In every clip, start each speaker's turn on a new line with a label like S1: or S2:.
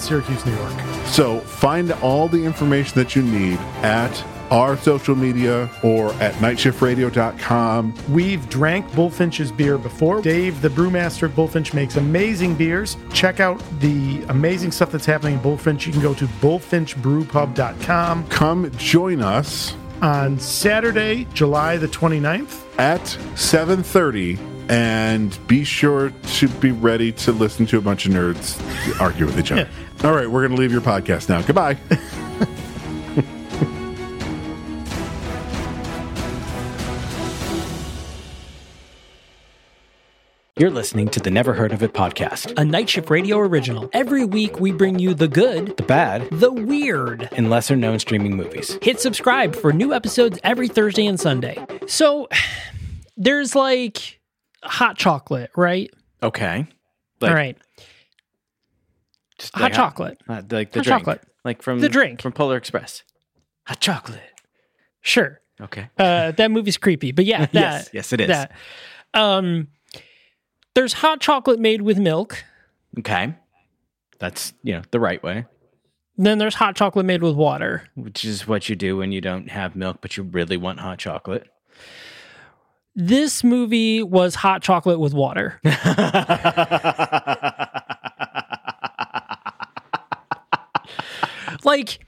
S1: Syracuse, New York.
S2: So find all the information that you need at our social media or at nightshiftradio.com.
S1: We've drank Bullfinch's beer before. Dave, the brewmaster at Bullfinch, makes amazing beers. Check out the amazing stuff that's happening in Bullfinch. You can go to bullfinchbrewpub.com
S2: Come join us
S1: on Saturday, July the 29th.
S2: at 7:30 and be sure to be ready to listen to a bunch of nerds argue with each other. All right, we're going to leave your podcast now. Goodbye.
S3: You're listening to the Never Heard of It podcast,
S4: a Night Shift Radio original. Every week we bring you the good,
S3: the bad,
S4: the weird.
S3: and lesser known streaming movies.
S4: Hit subscribe for new episodes every Thursday and Sunday. So there's like hot chocolate, right?
S3: Okay. Like,
S4: All right.
S3: Just
S4: Hot
S3: like
S4: chocolate.
S3: uh, like the
S4: Hot
S3: drink.
S4: chocolate.
S3: Like from
S4: The drink.
S3: from Polar Express. Hot chocolate.
S4: Sure.
S3: Okay.
S4: Uh, that movie's creepy, but yeah, that,
S3: Yes, yes, it is.
S4: That. Um, there's hot chocolate made with milk.
S3: Okay. That's, you know, the right way,
S4: Then there's hot chocolate made with water.
S3: which is what you do when you don't have milk, but you really want hot chocolate.
S4: This movie was hot chocolate with water. like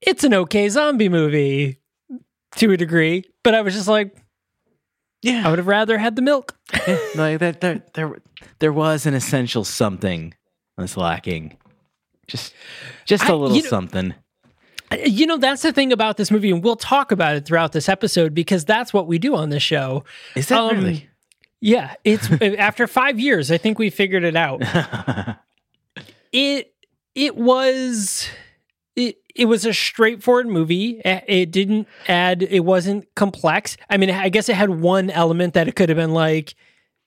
S4: it's an okay zombie movie to a degree, but I was just like,
S3: yeah.
S4: I would have rather had the milk.
S3: like there, there, there, there was an essential something that's lacking. Just, just a
S4: I-
S3: little
S4: you know-
S3: something.
S4: You know, that's the thing about this movie, and we'll talk about it throughout this episode because that's what we do on this show.
S3: Is that
S4: um,
S3: really?
S4: Yeah, it's after five years, I think we figured it out. it it was it it was a straightforward movie. It didn't add. It wasn't complex. I mean, I guess it had one element that it could have been like,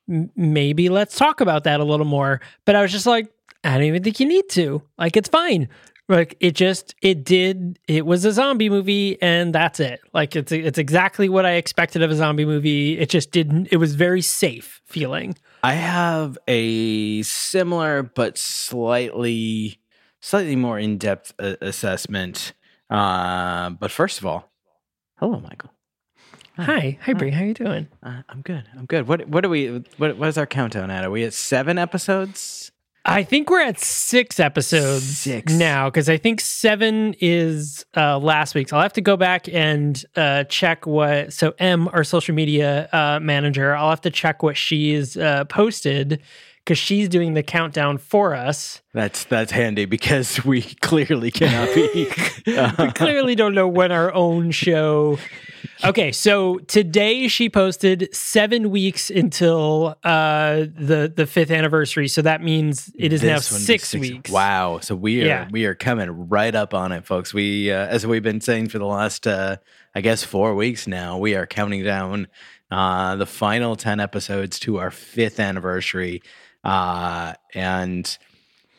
S4: maybe let's talk about that a little more. But I was just like, I don't even think you need to. Like, it's fine. Like it just it did. It was a zombie movie, and that's it. Like it's it's exactly what I expected of a zombie movie. It just didn't. It was very safe feeling.
S3: I have a similar but slightly slightly more in-depth uh, assessment. Uh, but first of all, hello, Michael.
S4: Hi, hi, Brie. How you doing?
S3: Uh, I'm good. I'm good. What what are we? What what is our countdown at? Are we at seven episodes?
S4: I think we're at six episodes
S3: Six.
S4: now because I think seven is uh, last week's. I'll have to go back and uh, check what. So M, our social media uh, manager, I'll have to check what she's uh, posted because she's doing the countdown for us.
S3: That's that's handy because we clearly cannot be. uh,
S4: we clearly don't know when our own show. Okay, so today she posted seven weeks until uh, the the fifth anniversary. So that means it is now
S3: This one be
S4: six, weeks.
S3: Wow! So we are
S4: Yeah.
S3: we are coming right up on it, folks. We uh, as we've been saying for the last uh, I guess four weeks now, we are counting down uh, the final ten episodes to our fifth anniversary, uh, and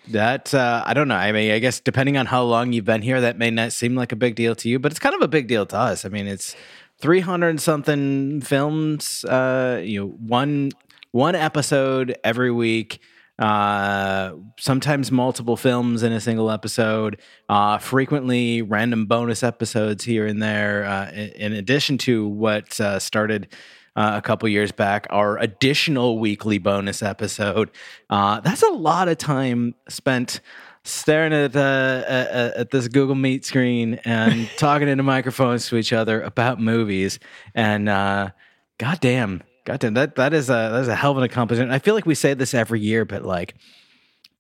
S3: that uh, I don't know. I mean, I guess depending on how long you've been here, that may not seem like a big deal to you, but it's kind of a big deal to us. I mean, it's three hundred something films. Uh, you know, one one episode every week. Uh, sometimes multiple films in a single episode. Uh, frequently random bonus episodes here and there. Uh, in, in addition to what uh, started uh, a couple years back, our additional weekly bonus episode. Uh, that's a lot of time spent staring at, uh, at, at this Google Meet screen and talking into microphones to each other about movies. And uh, goddamn, goddamn, that that is a that is a hell of an accomplishment. I feel like we say this every year, but like.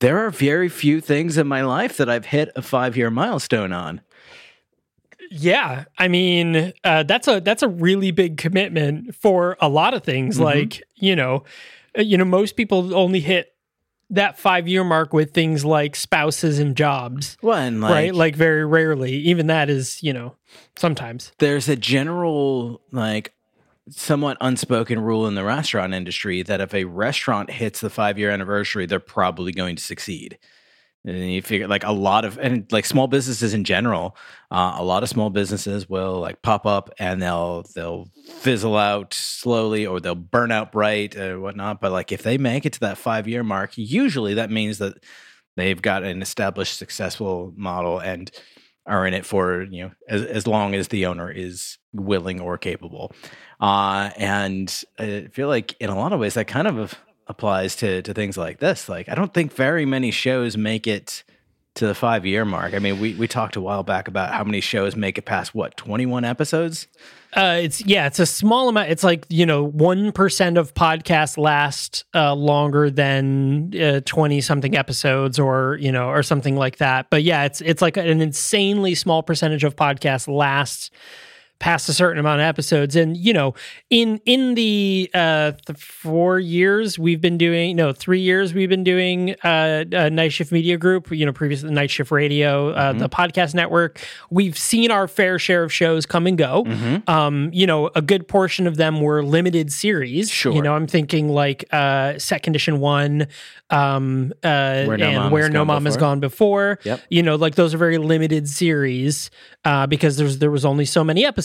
S3: There are very few things in my life that I've hit a five year milestone on.
S4: Yeah, I mean uh, that's a that's a really big commitment for a lot of things.
S3: Mhm.
S4: Like you know, uh, you know, most people only hit that five year mark with things like spouses and jobs,
S3: Well, and like,
S4: right? Like very rarely. Even that is, you know, sometimes.
S3: there's a general like somewhat unspoken rule in the restaurant industry that if a restaurant hits the five year anniversary, they're probably going to succeed. And you figure like a lot of and like small businesses in general, uh, a lot of small businesses will like pop up and they'll they'll fizzle out slowly or they'll burn out bright or whatnot. But like if they make it to that five year mark, usually that means that they've got an established successful model and are in it for you know as, as long as the owner is willing or capable uh, and i feel like in a lot of ways that kind of applies to to things like this like i don't think very many shows make it to the five year mark i mean we we talked a while back about how many shows make it past what 21 episodes
S4: Uh, it's yeah, it's a small amount. It's like you know, one percent of podcasts last uh, longer than twenty something episodes, or you know, or something like that. But yeah, it's it's like an insanely small percentage of podcasts last past a certain amount of episodes and you know in in the uh th- four years we've been doing no three years we've been doing uh, uh night shift media group you know previously night shift radio uh
S3: Mm-hmm.
S4: the podcast network we've seen our fair share of shows come and go
S3: Mm-hmm.
S4: um you know a good portion of them were limited series
S3: Sure.
S4: you know i'm thinking like uh set condition one um uh
S3: Where No
S4: and
S3: Mama's
S4: where no mom has gone before
S3: Yep.
S4: you know like those are very limited series uh, because there's there was only so many episodes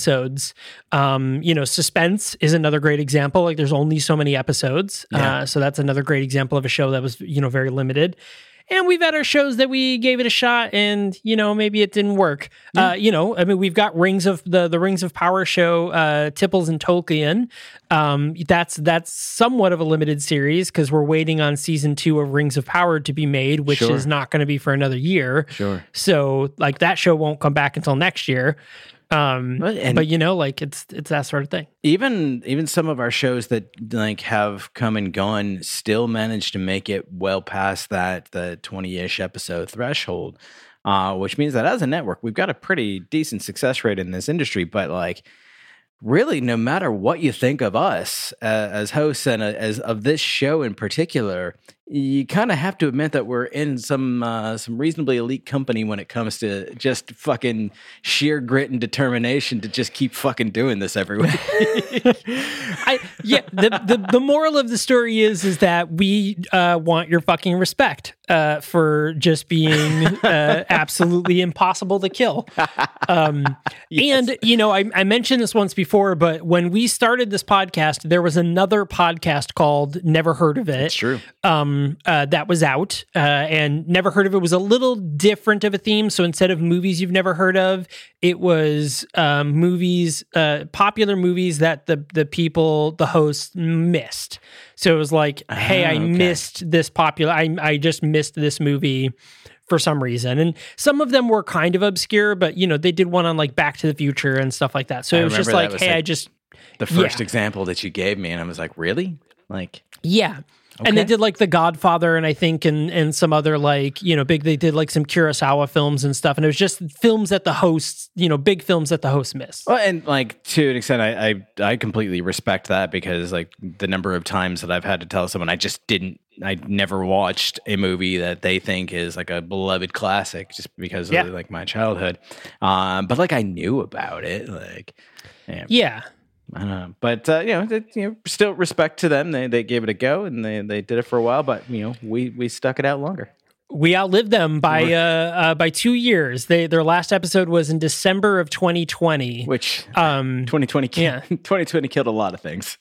S4: um, you know suspense is another great example. Like there's only so many episodes.
S3: Yeah.
S4: uh, so that's another great example of a show that was you know very limited. And we've had our shows that we gave it a shot and you know maybe it didn't work. Uh, you know i mean we've got rings of the the rings of power show uh, tipples and tolkien. Um, that's that's somewhat of a limited series because we're waiting on season two of rings of power to be made which
S3: Sure.
S4: is not going to be for another year.
S3: Sure.
S4: So like that show won't come back until next year. Um,
S3: But- and-
S4: but you know, like it's it's that sort of thing.
S3: even even some of our shows that like have come and gone still manage to make it well past that the 20-ish episode threshold uh, which means that as a network we've got a pretty decent success rate in this industry but like really no matter what you think of us uh, as hosts and uh, as of this show in particular you kind of have to admit that we're in some uh, some reasonably elite company when it comes to just fucking sheer grit and determination to just keep fucking doing this every week
S4: I yeah. The, the the moral of the story is is that we uh, want your fucking respect uh, for just being uh, absolutely impossible to kill. Um, And you know, I, I mentioned this once before, but when we started this podcast, there was another podcast called Never Heard of It.
S3: It's true.
S4: um, uh, that was out, uh, and never heard of it was a little different of a theme. So instead of movies you've never heard of, it was um, movies, uh, popular movies that the the people, the hosts missed. So it was like, hey,
S3: Ah,
S4: I
S3: okay.
S4: missed this popular. I I just missed this movie for some reason. And some of them were kind of obscure, but you know, they did one on like Back to the Future and stuff like that. So
S3: I
S4: it was just like,
S3: was
S4: hey,
S3: like-
S4: I just
S3: the first
S4: Yeah.
S3: example that you gave me, and I was like, really? Like,
S4: Yeah. And they did like The Godfather and I think and and some other like, you know, big they did like some Kurosawa films and stuff. And it was just films that the hosts, you know, big films that the hosts missed.
S3: well, and like to an extent, I, I I completely respect that because like the number of times that I've had to tell someone I just didn't, I never watched a movie that they think is like a beloved classic just because
S4: Yeah.
S3: of like my childhood. Um, but like I knew about it, like. Yeah,
S4: Yeah.
S3: I don't know, but uh, you know, it, you know, still respect to them. They they gave it a go and they they did it for a while, but you know, we we stuck it out longer.
S4: We outlived them by uh, uh by two years. They their last episode was in December of 2020.
S3: Which
S4: Um
S3: 2020 ki-
S4: Yeah.
S3: 2020 killed a lot of things.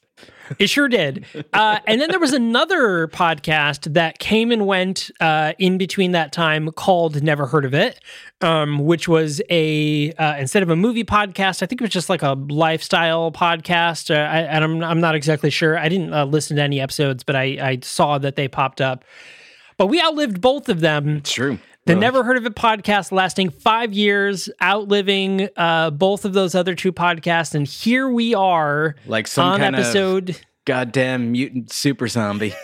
S4: It sure did. Uh, and then there was another podcast that came and went uh, in between that time called Never Heard of It, um, which was a, uh, instead of a movie podcast, I think it was just like a lifestyle podcast. Uh, I, and I'm, I'm not exactly sure. I didn't uh, listen to any episodes, but I, I saw that they popped up. But we outlived both of them.
S3: It's true.
S4: The Never Heard of It podcast lasting five years, outliving uh, both of those other two podcasts. And here we are
S3: like some
S4: on
S3: kind
S4: episode.
S3: of goddamn mutant super zombie.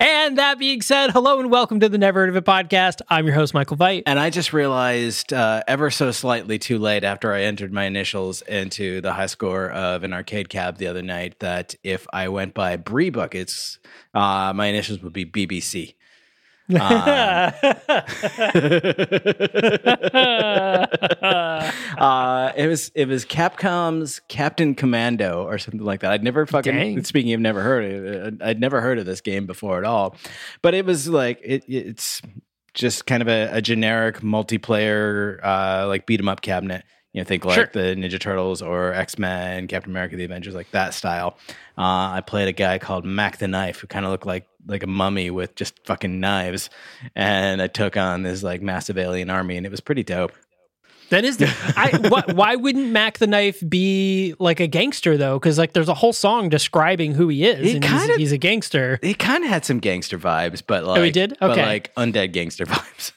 S4: And that being said, hello and welcome to the Never Heard of It podcast. I'm your host, Michael Fight.
S3: and I just realized uh, ever so slightly too late after I entered my initials into the high score of an arcade cab the other night that if I went by Brie buckets, uh, my initials would be BBC. Uh, uh, it was it was Capcom's Captain Commando or something like that. I'd never fucking
S4: Dang.
S3: speaking of never heard of it, I'd never heard of this game before at all. But it was like it, it's just kind of a, a generic multiplayer uh, like beat 'em up cabinet. You know, think like
S4: Sure.
S3: the Ninja Turtles or X Men, Captain America, the Avengers, like that style. Uh, I played a guy called Mac the Knife, who kind of looked like like a mummy with just fucking knives, and I took on this like massive alien army, and it was pretty dope.
S4: That is, the, I. Why, why wouldn't Mac the Knife be like a gangster though? Because like there's a whole song describing who he is,
S3: He
S4: and he's,
S3: kinda-
S4: he's a gangster.
S3: It kind of had some gangster vibes, but like
S4: Oh, he did?
S3: but
S4: Okay.
S3: like undead gangster vibes.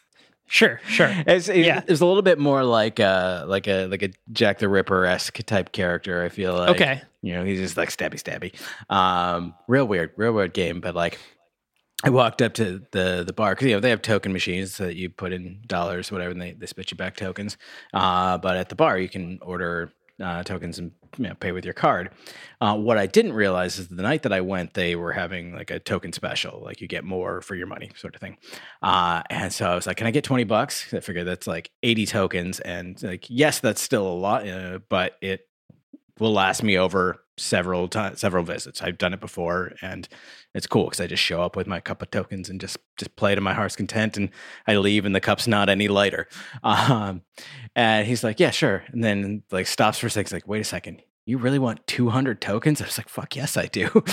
S4: Sure, sure.
S3: It's, it,
S4: Yeah.
S3: it was a little bit more like uh like a like a Jack the Ripper esque type character. I feel like
S4: Okay.
S3: you know he's just like stabby stabby. Um, real weird, real weird game. But like, I walked up to the the bar because you know they have token machines that you put in dollars, whatever, and they they spit you back tokens. Uh, but at the bar you can order uh, tokens and you know, pay with your card. Uh, what I didn't realize is the night that I went, they were having like a token special, like you get more for your money, sort of thing. Uh, and so I was like, "Can I get twenty bucks?" I figured that's like eighty tokens, and like, yes, that's still a lot, uh, but it will last me over several times, several visits. I've done it before, and it's cool because I just show up with my cup of tokens and just just play to my heart's content, and I leave, and the cup's not any lighter. Um, and he's like, "Yeah, sure," and then like stops for a second, he's like, "Wait a second, You really want 200 tokens? I was like, fuck yes, I do.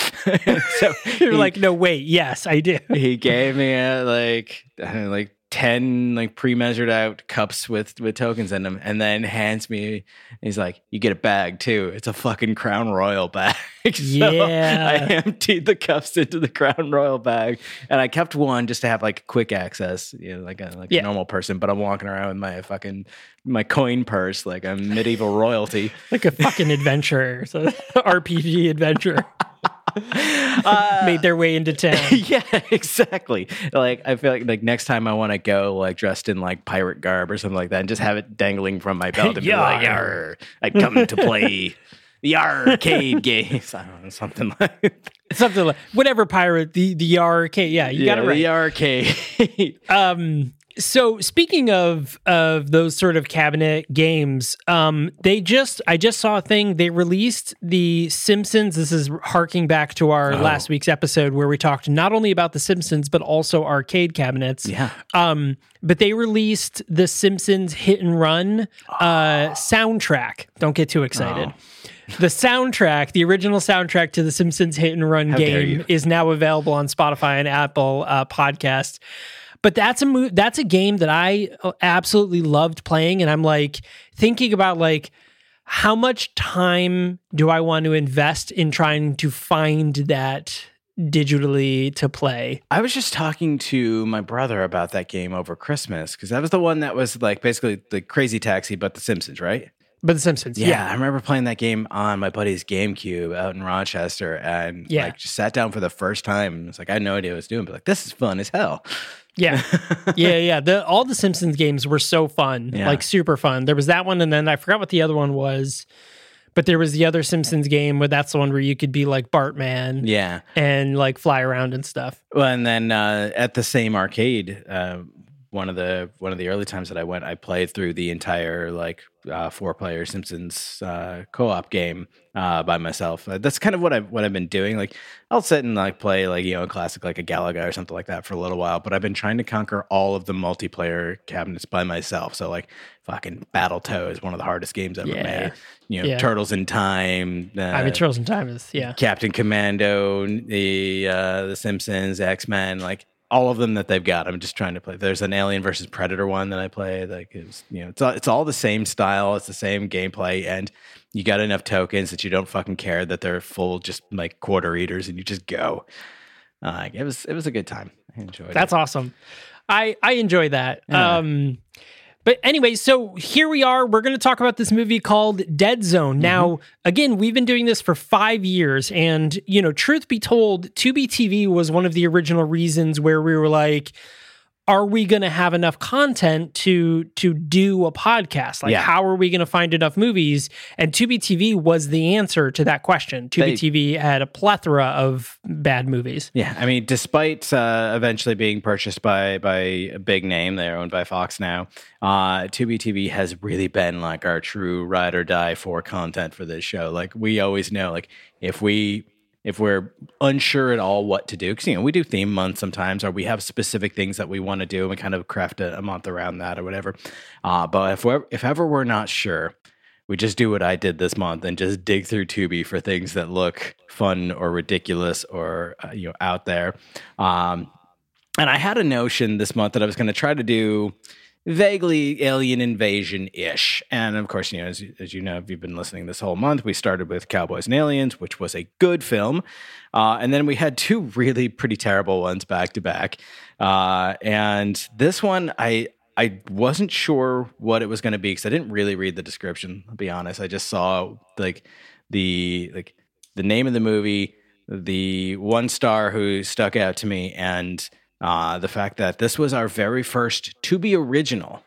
S3: so
S4: You're
S3: he-
S4: like, no, wait, yes, I do.
S3: he gave me uh, like I don't know, like 10 like pre-measured out cups with with tokens in them and then hands me he's like you get a bag too it's a fucking crown royal bag so
S4: Yeah.
S3: i emptied the cups into the crown royal bag and i kept one just to have like quick access you know like a like
S4: Yeah.
S3: a normal person but i'm walking around with my fucking my coin purse like i'm medieval royalty
S4: Like a fucking adventurer so RPG adventure.
S3: Uh,
S4: Made their way into town.
S3: yeah, exactly. Like I feel like like next time I want to go like dressed in like pirate garb or something like that, and just have it dangling from my belt and be like,
S4: Yar.
S3: "Yar, I come to play the arcade games." I don't know, something like
S4: Something like whatever pirate the the arcade. Yeah, you got it right.
S3: The arcade.
S4: Um, so speaking of of those sort of cabinet games, um, they just I just saw a thing. They released the Simpsons. This is harking back to our
S3: Oh.
S4: last week's episode where we talked not only about the Simpsons but also arcade cabinets.
S3: yeah.
S4: Um, but they released the Simpsons Hit and Run uh, soundtrack. Don't get too excited. The soundtrack, the original soundtrack to the Simpsons Hit and Run
S3: dare
S4: game, is now available on Spotify and Apple uh, Podcast. But that's a that's a game that I uh, absolutely loved playing, and I'm like thinking about like how much time do I want to invest in trying to find that digitally to play?
S3: I was just talking to my brother about that game over Christmas because that was the one that was like basically the Crazy Taxi, but The Simpsons, right?
S4: But The Simpsons,
S3: Yeah,
S4: yeah.
S3: I remember playing that game on my buddy's GameCube out in Rochester, and
S4: Yeah.
S3: like just sat down for the first time. It's like I had no idea what I was doing, but like this is fun as hell.
S4: Yeah. yeah, yeah. The all the Simpsons games were so fun.
S3: Yeah.
S4: Like super fun. There was that one and then I forgot what the other one was. But there was the other Simpsons game where that's the one where you could be like Bartman
S3: Yeah.
S4: and like fly around and stuff.
S3: Well, and then uh, at the same arcade, uh, one of the one of the early times that I went, I played through the entire like uh, four player Simpsons uh, co op game uh, by myself. Uh, that's kind of what I what I've been doing. Like I'll sit and like play like you know a classic like a Galaga or something like that for a little while. But I've been trying to conquer all of the multiplayer cabinets by myself. So like fucking Battletoads is one of the hardest games ever
S4: Yeah.
S3: made. You know,
S4: Yeah.
S3: Turtles in Time. Uh,
S4: I mean, Turtles in Time is, yeah.
S3: Captain Commando, the uh, the Simpsons, X Men, like all of them that they've got. I'm just trying to play. There's an Alien versus Predator one that I play. Like it's you know it's all, it's all the same style. It's the same gameplay, and you got enough tokens that you don't fucking care that they're full just like quarter eaters, and you just go. Uh, it was it was a good time. I enjoyed it.
S4: That's
S3: it.
S4: awesome. I I enjoy that.
S3: Yeah.
S4: Um but anyway, so here we are. We're going to talk about this movie called Dead Zone.
S3: Mm-hmm.
S4: Now, again, we've been doing this for five years. And, you know, truth be told, Tubi TV was one of the original reasons where we were like, are we going to have enough content to to do a podcast? Like,
S3: Yeah.
S4: how are we going to find enough movies? And Tubi TV was the answer to that question. Tubi TV had a plethora of bad movies.
S3: Yeah, I mean, despite uh, eventually being purchased by by a big name, they're owned by Fox now. Uh, Tubi TV has really been like our true ride or die for content for this show. Like we always know, like if we if we're unsure at all what to do, because you know we do theme months sometimes, or we have specific things that we want to do, and we kind of craft a, a month around that or whatever. Uh, but if we're if ever we're not sure, we just do what I did this month and just dig through Tubi for things that look fun or ridiculous or uh, you know out there. Um, and I had a notion this month that I was going to try to do vaguely alien invasion ish. And of course, you know, as, as you know, if you've been listening this whole month, we started with Cowboys and Aliens, which was a good film. Uh, and then we had two really pretty terrible ones back to back. Uh, and this one, I, I wasn't sure what it was going to be because I didn't really read the description. I'll be honest. I just saw like the like the name of the movie, the one star who stuck out to me, and uh, the fact that this was our very first Tubi original.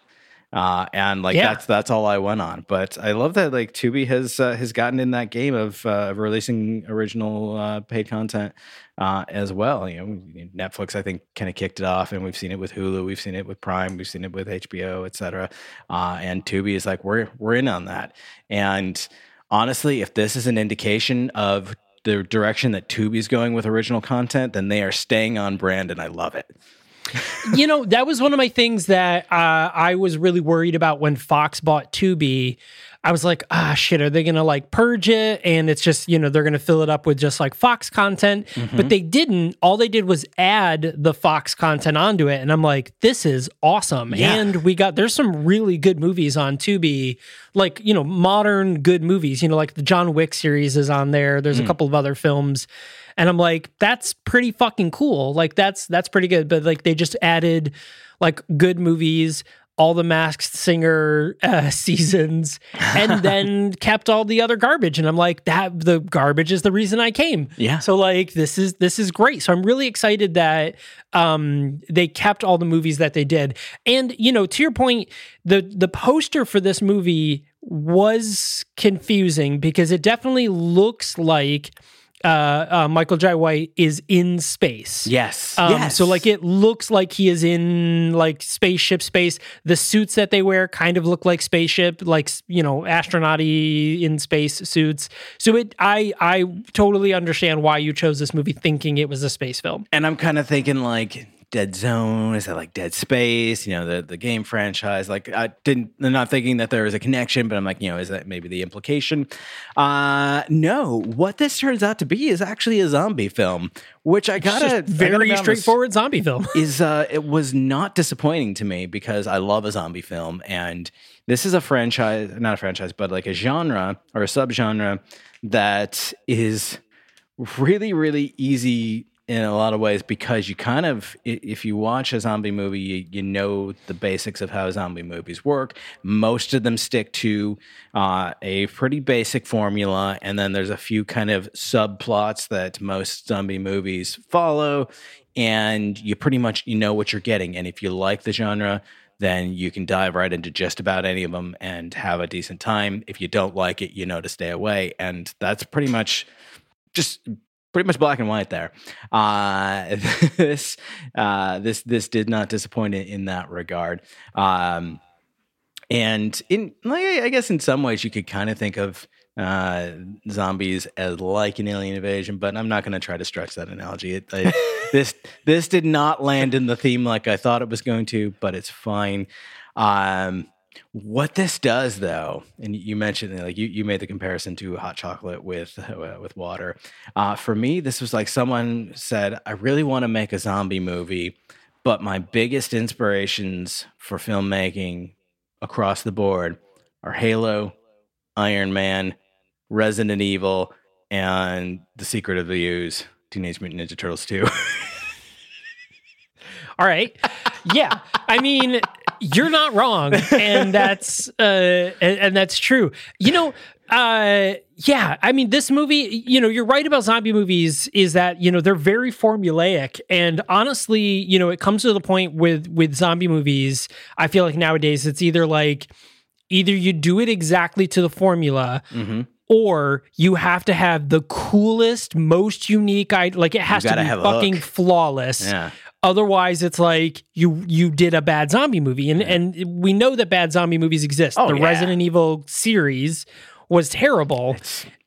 S3: Uh, and like
S4: Yeah.
S3: that's that's all I went on, but I love that like Tubi has uh, has gotten in that game of, uh, of releasing original uh, paid content uh, as well. You know, Netflix I think kind of kicked it off, and we've seen it with Hulu, we've seen it with Prime, we've seen it with HBO, etc. Uh, and Tubi is like we're we're in on that. And honestly, if this is an indication of the direction that Tubi's going with original content, then they are staying on brand, and I love it.
S4: you know, that was one of my things that uh, I was really worried about when Fox bought Tubi. I was like, ah, shit, are they going to like purge it? And it's just, you know, they're going to fill it up with just like Fox content. But they didn't. All they did was add the Fox content onto it. And I'm like, this is awesome.
S3: Yeah.
S4: And we got, there's some really good movies on Tubi, like, you know, modern good movies, you know, like the John Wick series is on there. There's a couple of other films and i'm like that's pretty fucking cool like that's that's pretty good but like they just added like good movies all the masked singer uh, seasons and then kept all the other garbage. And i'm like that the garbage is the reason i came.
S3: Yeah.
S4: so like this is this is great. So i'm really excited that um they kept all the movies that they did. And you know to your point the the poster for this movie was confusing because it definitely looks like uh, uh, Michael Jai White is in space.
S3: Yes.
S4: Um,
S3: yes.
S4: So like it looks like he is in like spaceship space. The suits that they wear kind of look like spaceship, like you know, astronaut in space suits. So it, I, I totally understand why you chose this movie, thinking it was a space film.
S3: and I'm kind of thinking like Dead Zone, is that like Dead Space? You know, the the game franchise. Like I didn't, I'm not thinking that there is a connection, but I'm like, you know, is that maybe the implication? Uh no. What this turns out to be is actually a zombie film, which I gotta I gotta
S4: very straightforward zombie film.
S3: is uh it was not disappointing to me because I love a zombie film and this is a franchise not a franchise but like a genre or a subgenre that is really really easy in a lot of ways because you kind of if you watch a zombie movie you, you know the basics of how zombie movies work. Most of them stick to uh, a pretty basic formula and then there's a few kind of subplots that most zombie movies follow and you pretty much you know what you're getting. And if you like the genre then you can dive right into just about any of them and have a decent time. If you don't like it you know to stay away. And that's pretty much just pretty much black and white there. Uh, this uh, this this did not disappoint in, in that regard. Um, and in like I guess in some ways you could kind of think of uh, zombies as like an alien invasion, but I'm not going to try to stretch that analogy. It, I, this this did not land in the theme like I thought it was going to, but it's fine. Um, what this does, though, and you mentioned like you, you made the comparison to hot chocolate with uh, with water. Uh, for me, this was like someone said, "I really want to make a zombie movie, but my biggest inspirations for filmmaking across the board are Halo, Iron Man, Resident Evil, and The Secret of the Ooze, Teenage Mutant Ninja Turtles 2.
S4: All right. Yeah. I mean, you're not wrong. And that's uh and, and that's true. You know, Uh, yeah. I mean, this movie, you know, you're right about zombie movies is that, you know, they're very formulaic. And honestly, you know, it comes to the point with with zombie movies, I feel like nowadays it's either like either you do it exactly to the formula
S3: Mm-hmm.
S4: or you have to have the coolest, most unique I like it has to be fucking
S3: hook.
S4: flawless.
S3: Yeah.
S4: Otherwise, it's like you you did a bad zombie movie, and and we know that bad zombie movies exist.
S3: Oh,
S4: the
S3: yeah.
S4: Resident Evil series was terrible,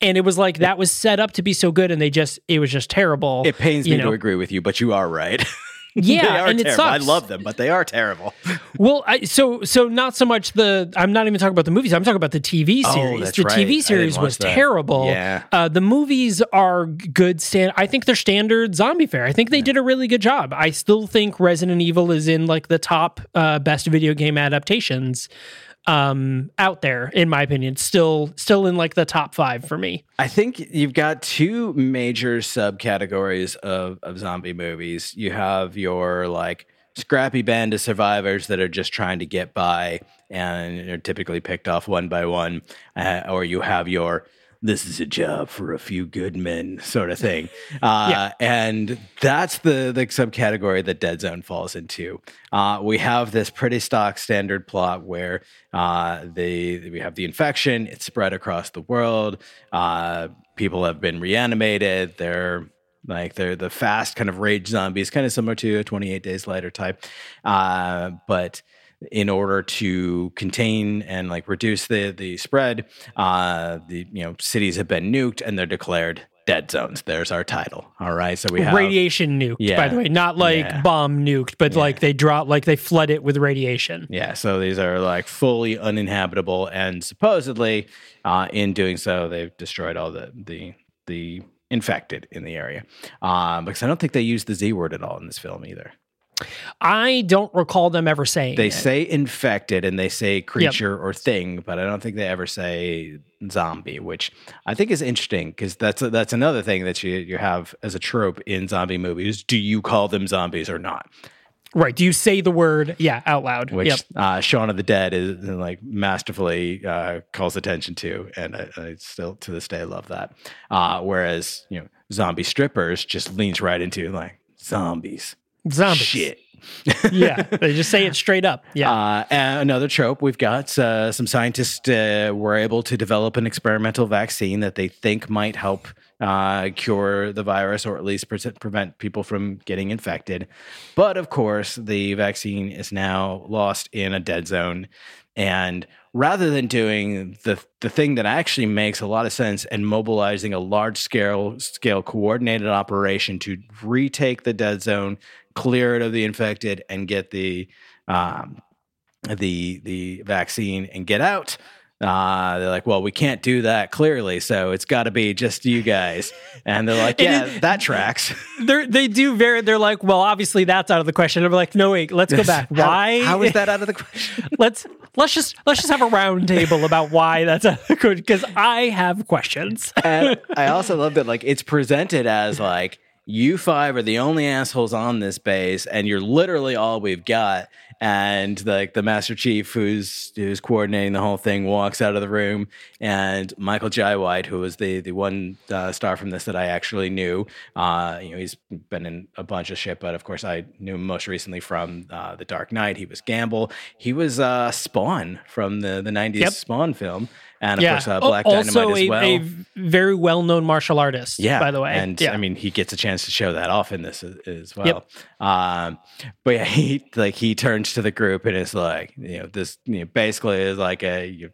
S4: and it was like that was set up to be so good, and they just it was just terrible.
S3: It pains me
S4: know?
S3: to agree with you, but you are right.
S4: Yeah, and it
S3: terrible. I love them, but they are terrible.
S4: Well, I, so so not so much the. I'm not even talking about the movies. I'm talking about the TV
S3: Oh,
S4: series.
S3: that's
S4: the
S3: right.
S4: TV series was
S3: that.
S4: terrible.
S3: Yeah.
S4: Uh, the movies are good. Stand. I think they're standard zombie fare. I think they did a really good job. I still think Resident Evil is in like the top uh, best video game adaptations um out there in my opinion still still in like the top five for me
S3: I think you've got two major subcategories of, of zombie movies. You have your like scrappy band of survivors that are just trying to get by and are typically picked off one by one, uh, or you have your this is a job for a few good men sort of thing. Uh,
S4: Yeah.
S3: And that's the, the subcategory that Dead Zone falls into. Uh, we have this pretty stock standard plot where uh, they, we have the infection, it's spread across the world. Uh, people have been reanimated. They're like they're the fast kind of rage zombies, kind of similar to a 28 Days Later type. Uh, but in order to contain and like reduce the the spread, uh, the you know cities have been nuked and they're declared dead zones. There's our title. All right, so we have
S4: radiation nuked by the way not like
S3: Yeah.
S4: bomb nuked but like they drop like they flood it with radiation
S3: Yeah, so these are like fully uninhabitable, and supposedly, uh, in doing so, they've destroyed all the the the infected in the area. Um, because I don't think they use the Z word at all in this film either.
S4: I don't recall them ever saying
S3: They
S4: it.
S3: say infected and they say creature or thing, but I don't think they ever say zombie, which I think is interesting because that's that's another thing that you you have as a trope in zombie movies. Do you call them zombies or not?
S4: right. Do you say the word yeah out loud?
S3: which
S4: yep.
S3: uh, Shaun of the Dead is like masterfully uh, calls attention to, and I, I still to this day love that. Uh, whereas you know, zombie strippers just leans right into like zombies,
S4: Zombies.
S3: shit.
S4: yeah. They just say it straight up. Yeah.
S3: Uh, another trope we've got uh, some scientists uh, were able to develop an experimental vaccine that they think might help uh, cure the virus or at least pre- prevent people from getting infected. But of course, the vaccine is now lost in a dead zone. And rather than doing the the thing that actually makes a lot of sense and mobilizing a large scale scale coordinated operation to retake the dead zone, clear it of the infected, and get the um, the the vaccine and get out. Uh, they're like, well, we can't do that clearly, so it's got to be just you guys. And they're like, yeah,
S4: is-
S3: that tracks.
S4: They're, they do very, they're like, well, obviously that's out of the question. I'm like, no, wait, let's go back. Why?
S3: how is that out of the question?
S4: let's, let's just, let's just have a round table about why that's out of the question. Cause I have questions.
S3: and I also love that like it's presented as like you five are the only assholes on this base, and you're literally all we've got. And like the Master Chief, who's who's coordinating the whole thing, walks out of the room, and Michael Jai White, who was the the one uh, star from this that I actually knew, uh, you know, he's been in a bunch of shit, but of course I knew him most recently from uh, the Dark Knight. He was Gamble. He was uh, Spawn from the the '90s
S4: Yep.
S3: Spawn film, and of
S4: yeah.
S3: course uh, Black Dynamite
S4: also
S3: as
S4: a,
S3: well.
S4: a very well-known martial artist,
S3: Yeah,
S4: by the way.
S3: and
S4: yeah.
S3: I mean, he gets a chance to show that off in this as, as well. Um, but yeah, he like he to the group and it's like, you know, this you know, basically is like a. You,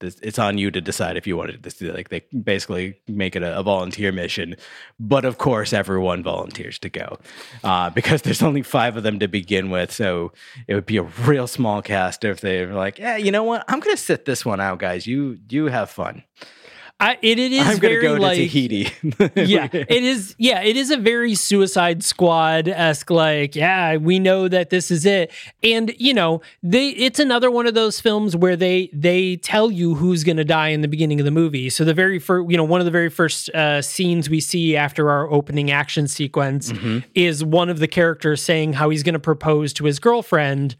S3: this, it's on you to decide if you wanted this. Like they basically make it a, a volunteer mission, but of course everyone volunteers to go uh, because there's only five of them to begin with. So it would be a real small cast if they were like, yeah, you know what, I'm gonna sit this one out, guys. You you have fun.
S4: I, it, it is
S3: I'm gonna
S4: very
S3: go
S4: like,
S3: to Tahiti.
S4: yeah, it is. Yeah, it is a very Suicide Squad esque. Like, yeah, we know that this is it, and you know, they. It's another one of those films where they they tell you who's going to die in the beginning of the movie. So the very first, you know, one of the very first uh, scenes we see after our opening action sequence is one of the characters saying how he's going to propose to his girlfriend.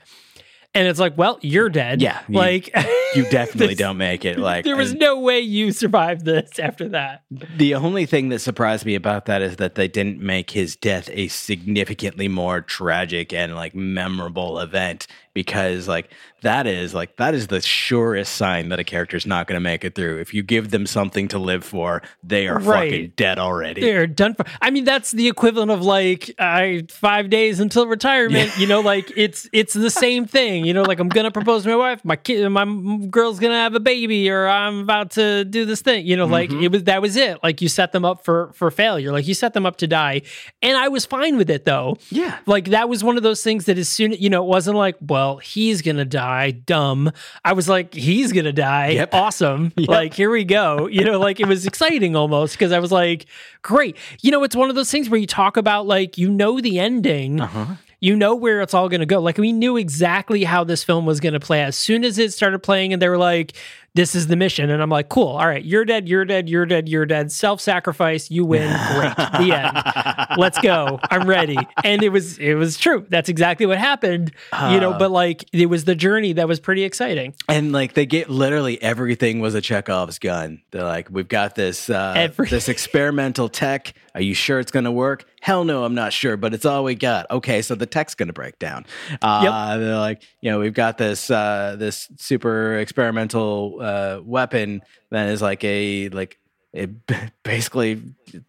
S4: And it's like, well, you're dead.
S3: Yeah, you-
S4: like
S3: You definitely
S4: This-
S3: don't make it. Like
S4: there was no way you survived this after that.
S3: the only thing that surprised me about that is that they didn't make his death a significantly more tragic and like memorable event because like that is like that is the surest sign that a character is not going to make it through. If you give them something to live for, they are
S4: Right.
S3: fucking dead already.
S4: They're done for. I mean, that's the equivalent of like I five days until retirement. You know, like it's it's the same thing. You know, like I'm gonna propose to my wife, my kid, my girl's gonna have a baby, or I'm about to do this thing. You know, like
S3: Mm-hmm.
S4: it was that was it. Like you set them up for for failure. Like you set them up to die, and I was fine with it though.
S3: Yeah.
S4: Like that was one of those things that as soon as you know, it wasn't like, well, he's gonna die, dumb. I was like, he's gonna die,
S3: Yep.
S4: awesome. Like here we go. You know, like it was exciting almost because I was like, great. You know, it's one of those things where you talk about like you know the ending.
S3: Uh-huh.
S4: You know where it's all going to go. Like we knew exactly how this film was going to play as soon as it started playing, and they were like, "This is the mission." And I'm like, "Cool. All right, you're dead. You're dead. You're dead. You're dead. Self-sacrifice. You win. Great. the end. Let's go. I'm ready." And it was it was true. That's exactly what happened. you know, but like it was the journey that was pretty exciting.
S3: And like they get literally everything was a Chekhov's gun. They're like, we've got this uh,
S4: Every-
S3: this experimental tech. Are you sure it's going to work? Hell no, I'm not sure, but it's all we got. Okay, so the tech's going to break down. Uh, They're like, you know, we've got this uh, this super experimental uh, weapon that is like a like it basically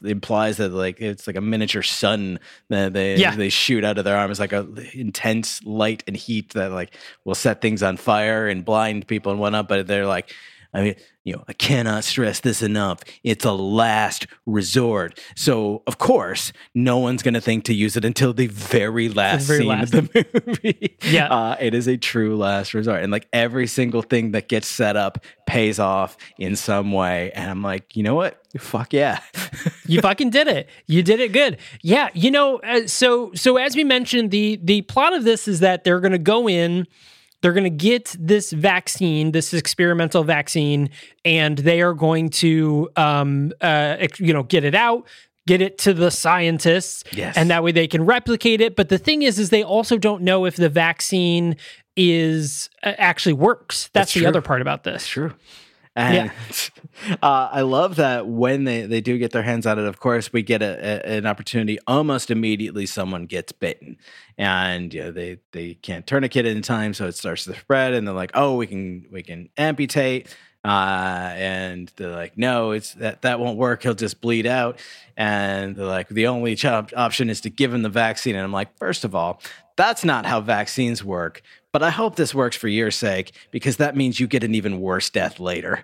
S3: implies that like it's like a miniature sun that they
S4: Yeah.
S3: they shoot out of their arm. It's like a intense light and heat that like will set things on fire and blind people and whatnot. But they're like, I mean, you know, I cannot stress this enough. It's a last resort. So of course, no one's going to think to use it until the very last
S4: very
S3: scene
S4: last.
S3: of the movie.
S4: Yeah.
S3: uh, it is a true last resort, and like every single thing that gets set up pays off in some way. And I'm like, you know what? Fuck yeah.
S4: you fucking did it. You did it good. Yeah, you know, uh, so so as we mentioned, the the plot of this is that they're going to go in, they're going to get this vaccine, this experimental vaccine, and they are going to, um, uh, you know, get it out. Get it to the scientists,
S3: Yes.
S4: and that way they can replicate it. But the thing is, is they also don't know if the vaccine is uh, actually works. That's,
S3: That's
S4: the
S3: true.
S4: other part about this.
S3: True. And uh, I love that when they, they do get their hands on it, of course, we get a, a, an opportunity almost immediately. Someone gets bitten, and you know, they they can't tourniquet it in time, so it starts to spread. And they're like, "Oh, we can we can amputate." Uh, and they're like, "No, it's that that won't work. He'll just bleed out." And they're like, "The only option is to give him the vaccine." And I'm like, first of all, that's not how vaccines work. But I hope this works for your sake because that means you get an even worse death later.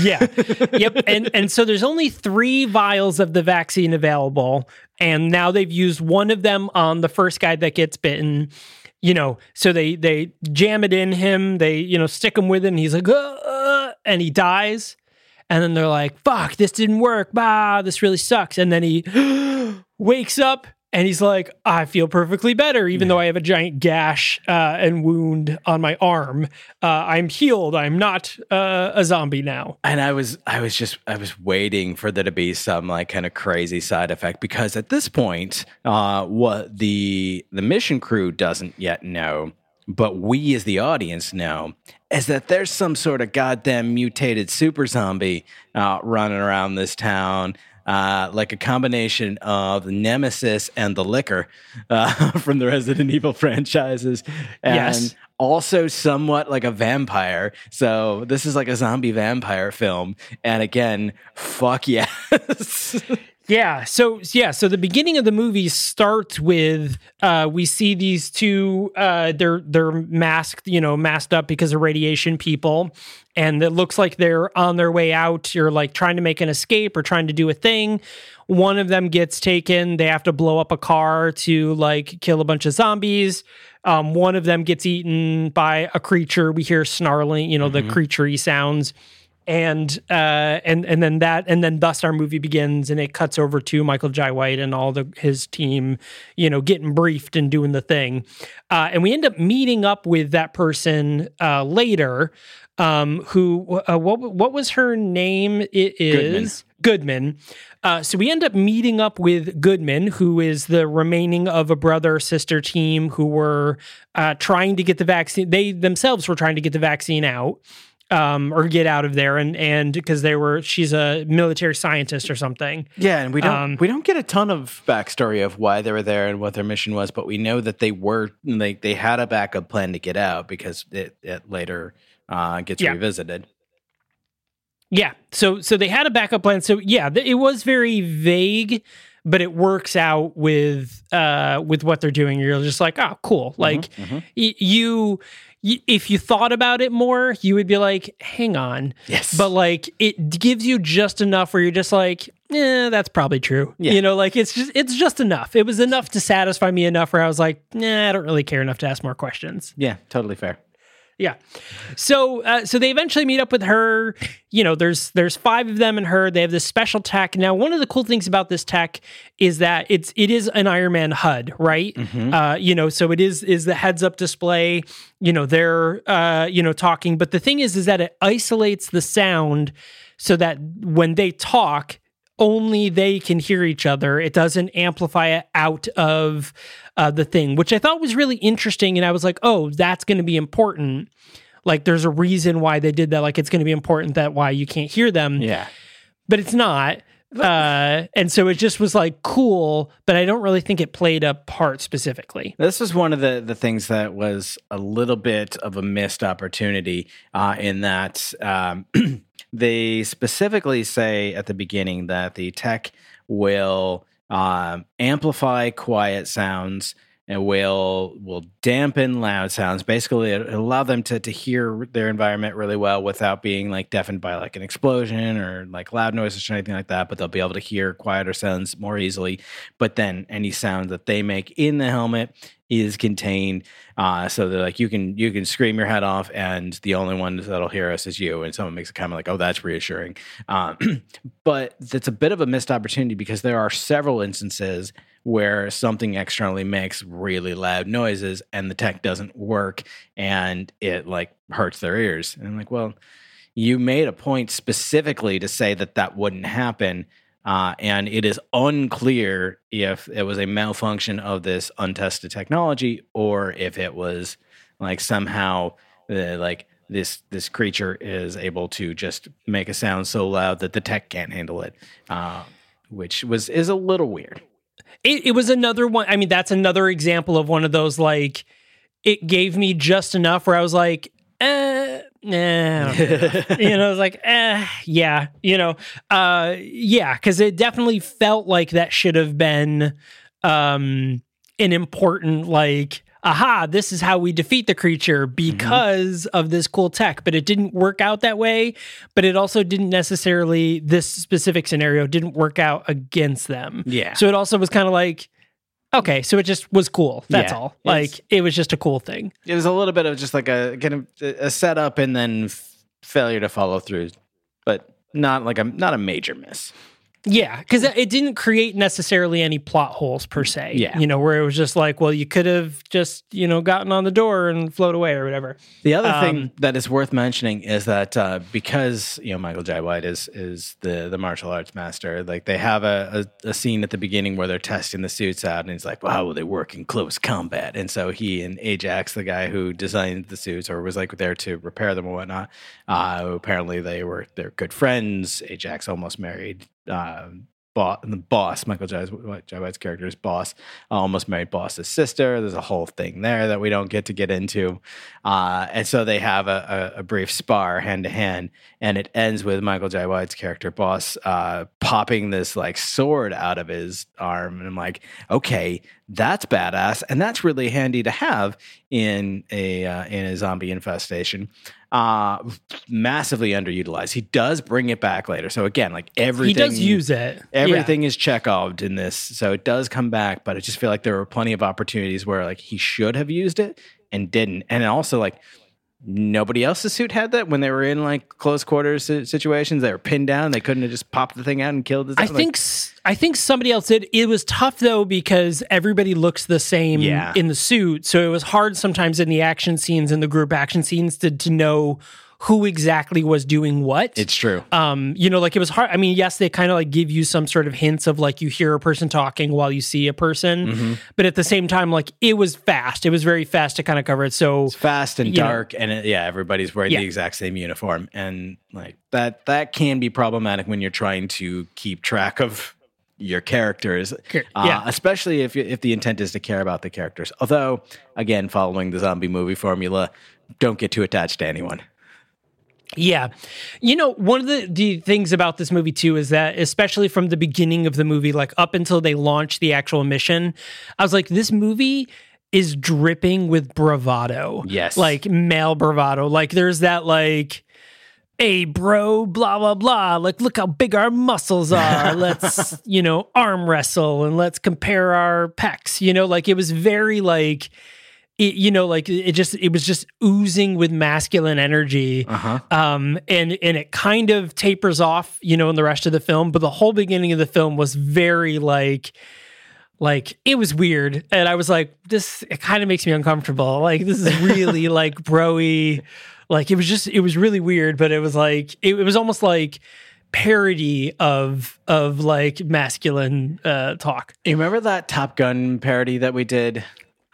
S4: yeah. Yep. And and so there's only three vials of the vaccine available, and now they've used one of them on the first guy that gets bitten. You know, so they they jam it in him. They you know stick him with it, and he's like, and he dies. And then they're like, "Fuck, this didn't work. Bah, this really sucks." And then he wakes up and he's like, "I feel perfectly better, even though I have a giant gash uh, and wound on my arm. Uh, I'm healed. I'm not uh, a zombie now."
S3: And I was I was just I was waiting for there to be some like kind of crazy side effect because at this point, uh, what the the mission crew doesn't yet know, but we as the audience know, is that there's some sort of goddamn mutated super zombie uh, running around this town. Uh, like a combination of Nemesis and the Licker uh, from the Resident Evil franchises, and
S4: Yes.
S3: also somewhat like a vampire. So this is like a zombie vampire film. And again, fuck yes.
S4: Yeah. So yeah. So the beginning of the movie starts with uh, we see these two. Uh, they're they're masked, you know, masked up because of radiation people, and it looks like they're on their way out. You're like trying to make an escape or trying to do a thing. One of them gets taken. They have to blow up a car to like kill a bunch of zombies. Um, one of them gets eaten by a creature. We hear snarling, you know, the creaturey sounds and uh, and and then that and then thus our movie begins and it cuts over to Michael Jai White and all the his team, you know, getting briefed and doing the thing, uh, and we end up meeting up with that person uh, later. Um, who uh, what what was her name? It is Goodman. Uh, so we end up meeting up with Goodman, who is the remaining of a brother sister team who were uh, trying to get the vaccine. They themselves were trying to get the vaccine out um, or get out of there, and and because they were, she's a military scientist or something.
S3: Yeah, and we don't
S4: Um,
S3: we don't get a ton of backstory of why they were there and what their mission was, but we know that they were like they had a backup plan to get out because it, it later uh, gets
S4: Yeah.
S3: revisited.
S4: Yeah. So so they had a backup plan. So yeah, it was very vague, but it works out with uh with what they're doing. You're just like, oh, cool. Like y- you. Y- If you thought about it more, you would be like, "Hang on,"
S3: Yes,
S4: but like it gives you just enough where you're just like, "Yeah, that's probably true."
S3: Yeah.
S4: You know, like it's just it's just enough. It was enough to satisfy me enough where I was like, "Nah, I don't really care enough to ask more questions."
S3: yeah, totally fair.
S4: Yeah. So uh, so they eventually meet up with her. You know, there's there's five of them and her. They have this special tech. Now, one of the cool things about this tech is that it's it is an Iron Man HUD, right? Uh, you know, so it is is the heads up display. You know, they're uh, you know talking, but the thing is, is that it isolates the sound so that when they talk, only they can hear each other. It doesn't amplify it out of uh, the thing, which I thought was really interesting. And I was like, oh, that's going to be important. Like, there's a reason why they did that. Like, it's going to be important that why you can't hear them,
S3: Yeah,
S4: but it's not. Uh, and so it just was like cool, but I don't really think it played a part specifically.
S3: This was one of the, the things that was a little bit of a missed opportunity uh, in that um, they specifically say at the beginning that the tech will um, amplify quiet sounds and will will dampen loud sounds. Basically, it allow them to to hear their environment really well without being like deafened by like an explosion or like loud noises or anything like that. But they'll be able to hear quieter sounds more easily. But then any sound that they make in the helmet is contained, uh, so that like you can you can scream your head off, and the only one that'll hear us is you. And someone makes a comment like, "Oh, that's reassuring." Um, but that's a bit of a missed opportunity because there are several instances where something externally makes really loud noises and the tech doesn't work and it like hurts their ears. And I'm like, well, you made a point specifically to say that that wouldn't happen. Uh, and it is unclear if it was a malfunction of this untested technology or if it was like somehow uh, like this this creature is able to just make a sound so loud that the tech can't handle it, uh, which was is a little weird.
S4: It, it was another one. I mean, that's another example of one of those like it gave me just enough where I was like, eh, nah, I don't know. you know, I was like, eh, yeah, you know, uh, yeah, because it definitely felt like that should have been um an important like aha this is how we defeat the creature mm-hmm. because of this cool tech. But it didn't work out that way. But it also didn't necessarily this specific scenario didn't work out against them.
S3: Yeah.
S4: so it also was kind of like okay so it just was cool. That's
S3: Yeah,
S4: all. Like it was just a cool thing.
S3: It was a little bit of just like a kind of a setup and then f- failure to follow through, but not like a not a major miss.
S4: Yeah, because it didn't create necessarily any plot holes per se.
S3: Yeah.
S4: you know, where it was just like, well, you could have just you know gotten on the door and float away or whatever.
S3: The other
S4: Um,
S3: thing that is worth mentioning is that uh, because you know Michael Jai White is is the the martial arts master, like they have a, a, a scene at the beginning where they're testing the suits out, and he's like, "Wow, will they work in close combat?" And so he and Ajax, the guy who designed the suits or was like there to repair them or whatnot, uh, apparently they were they're good friends. Ajax almost married. Um, Boss, the boss, Michael J. J. White's character's boss, uh, almost married Boss's sister. There's a whole thing there that we don't get to get into. Uh, and so they have a, a, a brief spar hand to hand, and it ends with Michael Jai White's character, Boss, uh, popping this like sword out of his arm. And I'm like, okay, that's badass, and that's really handy to have in a uh, in a zombie infestation. Uh, massively underutilized. He does bring it back later. So again, like everything
S4: He does use it.
S3: Everything is Chekhoved in this, so it does come back. But I just feel like there were plenty of opportunities where like he should have used it and didn't. And also like nobody else's suit had that when they were in like close quarters situations. They were pinned down. They couldn't have just popped the thing out and killed. The
S4: I
S3: like-
S4: think I think somebody else did. It was tough though because everybody looks the same
S3: Yeah.
S4: in the suit, so it was hard sometimes in the action scenes in the group action scenes to to know who exactly was doing what.
S3: it's true.
S4: um, you know, like it was hard. I mean, yes, they kind of like give you some sort of hints of like you hear a person talking while you see a person,
S3: Mm-hmm.
S4: but at the same time, like it was fast. It was very fast to kind of cover it. So
S3: It's fast and
S4: you know.
S3: dark, and it, yeah, everybody's wearing
S4: Yeah.
S3: the exact same uniform, and like that that can be problematic when you're trying to keep track of your characters,
S4: Char-
S3: uh,
S4: yeah.
S3: especially if you- if the intent is to care about the characters. Although, again, following the zombie movie formula, don't get too attached to anyone.
S4: Yeah. You know, one of the, the things about this movie too is that especially from the beginning of the movie, like up until they launch the actual mission, I was like, this movie is dripping with bravado.
S3: Yes.
S4: Like male bravado. Like there's that like Hey bro, blah blah blah. Like, look how big our muscles are. Let's, you know, arm wrestle and let's compare our pecs. You know, like it was very like it, you know, like it just it was just oozing with masculine energy
S3: Uh-huh.
S4: um, and and it kind of tapers off, you know, in the rest of the film. But the whole beginning of the film was very like, like it was weird, and I was like, this it kind of makes me uncomfortable. Like this is really like broy, like it was just it was really weird, but it was like it, it was almost like parody of of like masculine uh talk.
S3: You remember that Top Gun parody that we did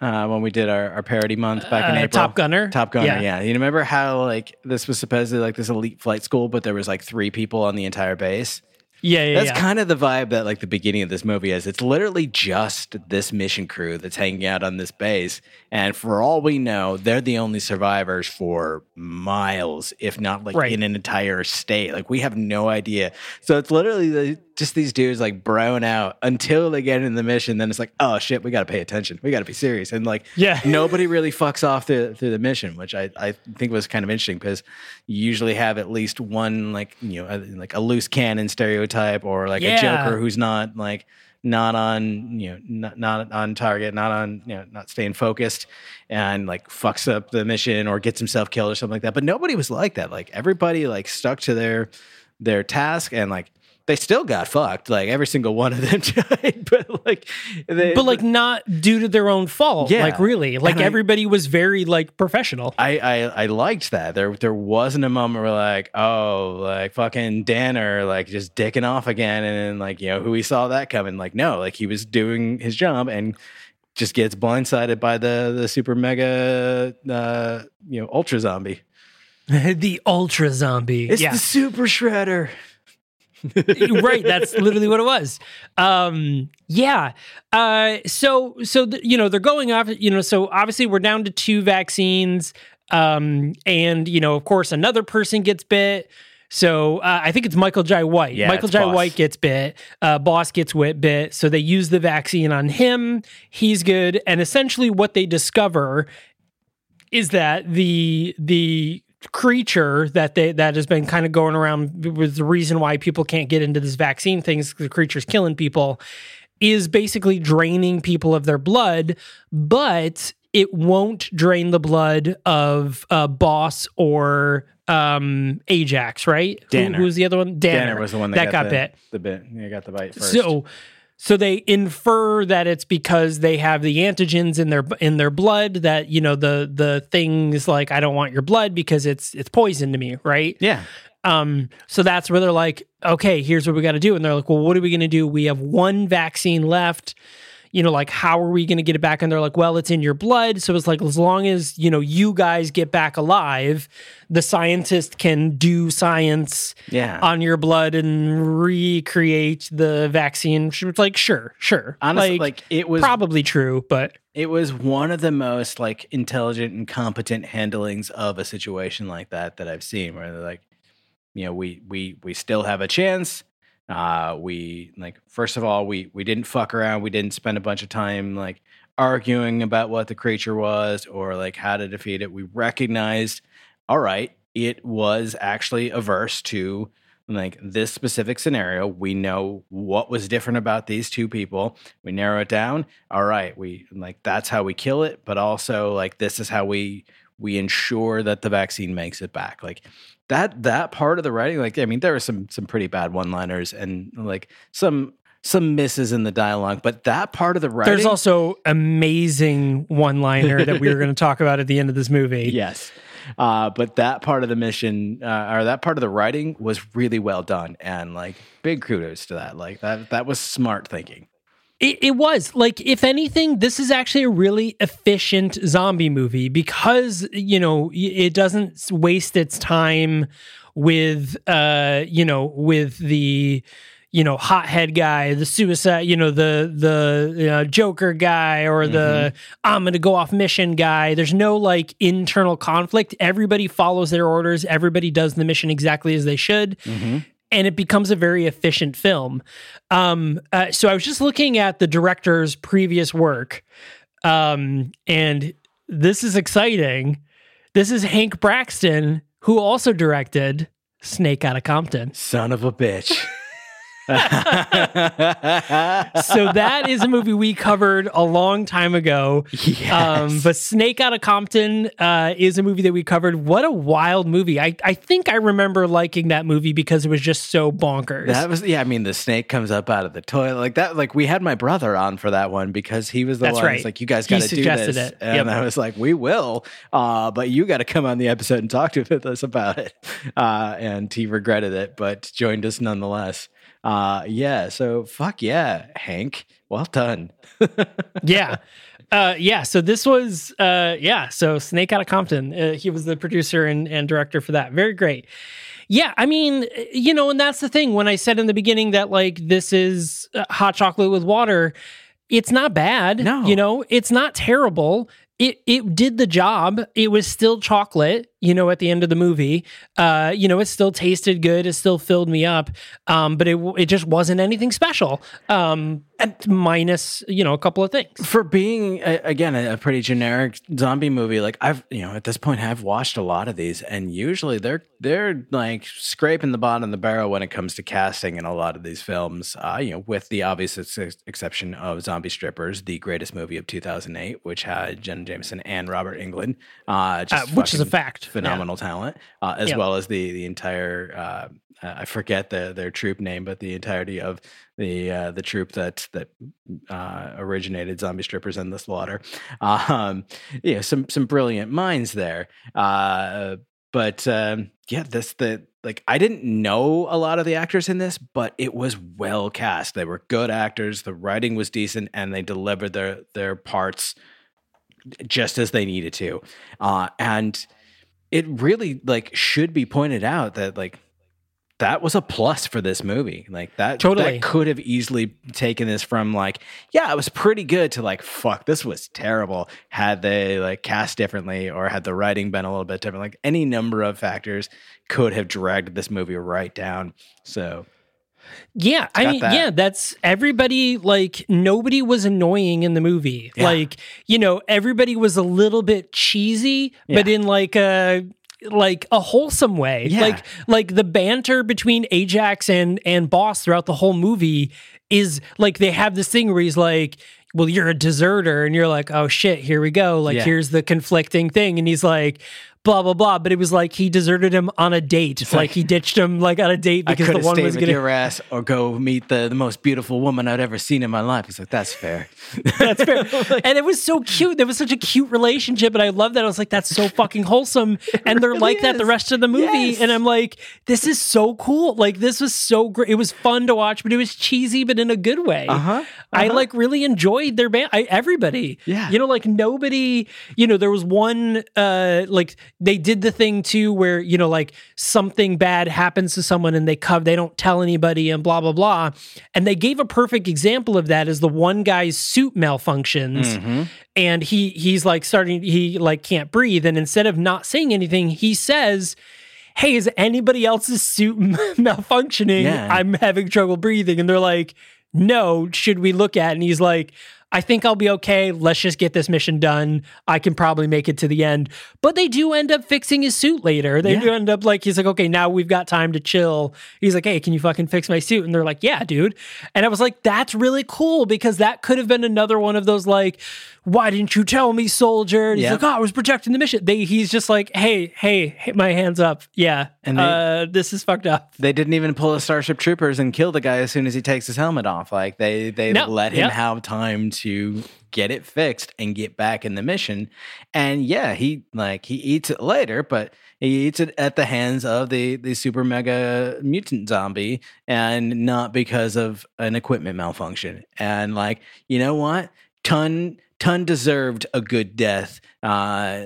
S3: uh, when we did our, our parody month back in
S4: Uh,
S3: April?
S4: Top Gunner?
S3: Top Gunner,
S4: Yeah.
S3: yeah. You remember how like this was supposedly like this elite flight school, but there was like three people on the entire base?
S4: Yeah, yeah,
S3: That's
S4: yeah.
S3: kind of the vibe that like the beginning of this movie is. It's literally just this mission crew that's hanging out on this base, and for all we know, they're the only survivors for miles, if not like
S4: Right.
S3: in an entire state. Like we have no idea. So it's literally the, just these dudes like broing out until they get in the mission. Then it's like, oh shit, we got to pay attention. We got to be serious. And like,
S4: Yeah.
S3: nobody really fucks off through, through the mission, which I, I think was kind of interesting because you usually have at least one like you know a- like a loose cannon stereotype or like
S4: Yeah.
S3: a Joker who's not like not on you know not, not on target, not on you know not staying focused, and like fucks up the mission or gets himself killed or something like that. But nobody was like that. Like everybody like stuck to their their task and like. They still got fucked. Like every single one of them died, but like, they,
S4: but like not due to their own fault.
S3: Yeah.
S4: Like really. Like
S3: And I-
S4: everybody was very like professional.
S3: I, I I liked that. There there wasn't a moment where like, oh, like fucking Danner like just dicking off again and then like, you know, who he saw that coming. Like, no, like he was doing his job and just gets blindsided by the the super mega uh you know ultra zombie.
S4: the ultra zombie.
S3: It's
S4: yeah.
S3: the super shredder.
S4: right that's literally what it was um yeah uh so so you know they're going off you know so obviously we're down to two vaccines um and you know of course another person gets bit so uh, I think it's Michael Jai White.
S3: Yeah,
S4: Michael
S3: it's
S4: J.
S3: Boss.
S4: White gets bit. Uh, Boss gets wit bit. So they use the vaccine on him. He's good. And essentially, what they discover is that the the creature that they that has been kind of going around with the reason why people can't get into this vaccine things the creature's killing people is basically draining people of their blood but it won't drain the blood of uh, boss or um ajax right Who-
S3: Danner.
S4: who's the other one danner,
S3: Danner was the one that,
S4: got,
S3: the,
S4: bit
S3: The bit. Yeah, got the bite first.
S4: so so they infer that it's because they have the antigens in their in their blood that you know the the things like I don't want your blood because it's it's poison to me, right?
S3: yeah.
S4: Um so that's where they're like, okay, here's what we got to do and they're like, well, what are we going to do? We have one vaccine left. You know, like how are we going to get it back? And they're like, well, it's in your blood. So it's like as long as, you know, you guys get back alive, the scientist can do science
S3: Yeah.
S4: on your blood and recreate the vaccine. She was like, sure, sure.
S3: Honestly, like, it was
S4: probably true, but
S3: It was one of the most like intelligent and competent handlings of a situation like that that I've seen where they're like, you know, we we we still have a chance. Uh we like first of all, we we didn't fuck around. We didn't spend a bunch of time like arguing about what the creature was or like how to defeat it. We recognized, all right, it was actually averse to like this specific scenario. We know what was different about these two people. We narrow it down. All right, we like that's how we kill it, but also like this is how we we ensure that the vaccine makes it back. Like that that part of the writing, like I mean, there were some some pretty bad one liners and like some some misses in the dialogue, but that part of the writing,
S4: There's also amazing one liner that we were going to talk about at the end of this movie.
S3: yes. Uh, but that part of the mission uh, or that part of the writing was really well done, and like big kudos to that. Like that that was smart thinking.
S4: It, it was like, if anything, this is actually a really efficient zombie movie because you know it doesn't waste its time with uh you know with the you know hothead guy, the suicide, you know the the uh, Joker guy or the I'm gonna go off mission guy. There's no like internal conflict. Everybody follows their orders. Everybody does the mission exactly as they should and it becomes a very efficient film. Um, uh, so I was just looking at the director's previous work, um, and this is exciting. This is Hank Braxtan, who also directed Snake Out of Compton.
S3: Son of a bitch.
S4: So that is a movie we covered a long time ago. Um, but Snake Out of Compton uh, is a movie that we covered. What a wild movie! I, I think I remember liking that movie because it was just so bonkers.
S3: That was yeah. I mean, the snake comes up out of the toilet like that. Like we had my brother on for that one because he was the
S4: That's
S3: one
S4: right.
S3: like, "You guys got to do this,"
S4: it.
S3: and
S4: Yep.
S3: I was like, "We will," uh, but you got to come on the episode and talk to us about it. Uh, and he regretted it, but joined us nonetheless. Uh, yeah. So fuck yeah, Hank. Well done.
S4: yeah. Uh, yeah, so this was uh, yeah, so Snake Out of Compton. Uh, he was the producer and, and director for that. Very great. Yeah, I mean, you know, and that's the thing. When I said in the beginning that like this is uh, hot chocolate with water, it's not bad.
S3: No.
S4: you know, it's not terrible. It it did the job. It was still chocolate. You know, at the end of the movie, uh, you know, it still tasted good. It still filled me up. Um, but it it just wasn't anything special. Um, and minus you know a couple of things.
S3: for being a, again a, a pretty generic zombie movie like i've you know at this point i've watched a lot of these and usually they're they're like scraping the bottom of the barrel when it comes to casting in a lot of these films uh, you know with the obvious ex- exception of zombie strippers the greatest movie of 2008 which had jenna jameson and robert englund uh, just
S4: Uh, which is a fact.
S3: Phenomenal talent uh, as
S4: Yeah.
S3: well as the the entire uh, I forget the, their troupe name, but the entirety of the uh, the troupe that that uh, originated zombie strippers and the slaughter. Um, yeah, some some brilliant minds there. Uh, but um, yeah, this the like I didn't know a lot of the actors in this, but it was well cast. They were good actors. The writing was decent, and they delivered their their parts just as they needed to. Uh, and it really like should be pointed out that like that was a plus for this movie. Like that
S4: Totally.
S3: that could have easily taken this from like, yeah, it was pretty good to like, fuck, this was terrible. Had they like cast differently or had the writing been a little bit different, like any number of factors could have dragged this movie right down. So
S4: Yeah, I mean,
S3: that.
S4: yeah, that's everybody. Like nobody was annoying in the movie.
S3: Yeah.
S4: Like you know, everybody was a little bit cheesy, but in like a like a wholesome way.
S3: Yeah.
S4: Like like the banter between Ajax and and Boss throughout the whole movie is like they have this thing where he's like. Well, you're a deserter, and you're like, oh shit, here we go. Like,
S3: Yeah.
S4: here's the conflicting thing, and he's like, blah blah blah. But it was like he deserted him on a date. It's like,
S3: like-
S4: he ditched him like on a date because the one was
S3: with
S4: gonna
S3: your ass or go meet the, the most beautiful woman I'd ever seen in my life. He's like, that's fair.
S4: That's fair. and it was so cute. There was such a cute relationship, and I love that. I was like, "That's so fucking wholesome." And they're
S3: really
S4: like that the rest of the movie,
S3: Yes.
S4: and I'm like, "This is so cool." Like this was so great. It was fun to watch, but it was cheesy, but in a good way.
S3: Uh-huh.
S4: I like really enjoyed their band. I, everybody,
S3: Yeah.
S4: you know, like nobody. You know, there was one, uh, like they did the thing too, where you know, like something bad happens to someone and they come, they don't tell anybody, and blah blah blah. And they gave a perfect example of that is the one guy's suit malfunctions mm-hmm. and he he's like starting he like can't breathe. And instead of not saying anything he says hey is anybody else's suit malfunctioning?
S3: Yeah.
S4: i'm having trouble breathing. And they're like no should we look at? And he's like I think I'll be okay. Let's just get this mission done. I can probably make it to the end. But they do end up fixing his suit later. They
S3: Yeah.
S4: do end up like, he's like, okay, now we've got time to chill. He's like, hey, can you fucking fix my suit? And they're like, yeah, dude. And I was like, that's really cool because that could have been another one of those like, why didn't you tell me, soldier? And he's
S3: Yeah.
S4: like, oh, I was protecting the mission. They, he's just like, hey, hey, hit my hands up. Yeah.
S3: And they-
S4: uh, this is fucked up.
S3: They didn't even pull a Starship Troopers and kill the guy as soon as he takes his helmet off. Like they they
S4: No,
S3: let him
S4: yeah.
S3: have time to get it fixed and get back in the mission. And yeah, he like he eats it later, but he eats it at the hands of the the super mega mutant zombie and not because of an equipment malfunction. And like, you know what? Ton Ton deserved a good death. Uh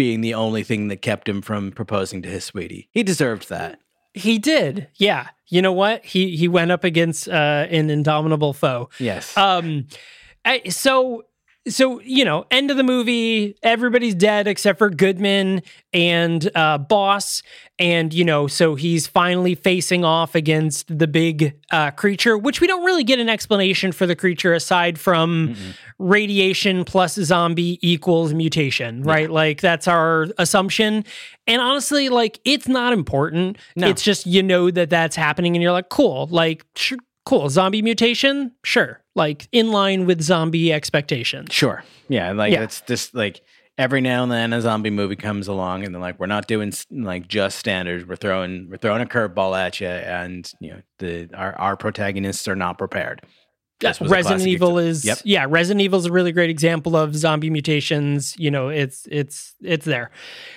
S3: being the only thing that kept him from proposing to his sweetie. He deserved that.
S4: He did. Yeah. You know what? He he went up against uh, an indomitable foe.
S3: Yes.
S4: Um, I, so so you know, end of the movie, everybody's dead except for Goodman and uh, Boss, and you know, so he's finally facing off against the big uh, creature, which we don't really get an explanation for the creature aside from radiation plus zombie equals mutation, right? Like that's our assumption. And honestly, like it's not important.
S3: No.
S4: It's just you know that that's happening, and you're like, cool, like sure, cool, zombie mutation, sure, like in line with zombie expectations.
S3: Sure. Yeah. Like
S4: Yeah.
S3: it's just like every now and then a zombie movie comes along and they're like, we're not doing like just standards. We're throwing we're throwing a curveball at you, and you know the our our protagonists are not prepared.
S4: Yeah, Resident Evil
S3: exa-
S4: is
S3: Yep.
S4: yeah, Resident Evil is a really great example of zombie mutations. You know, it's it's it's there.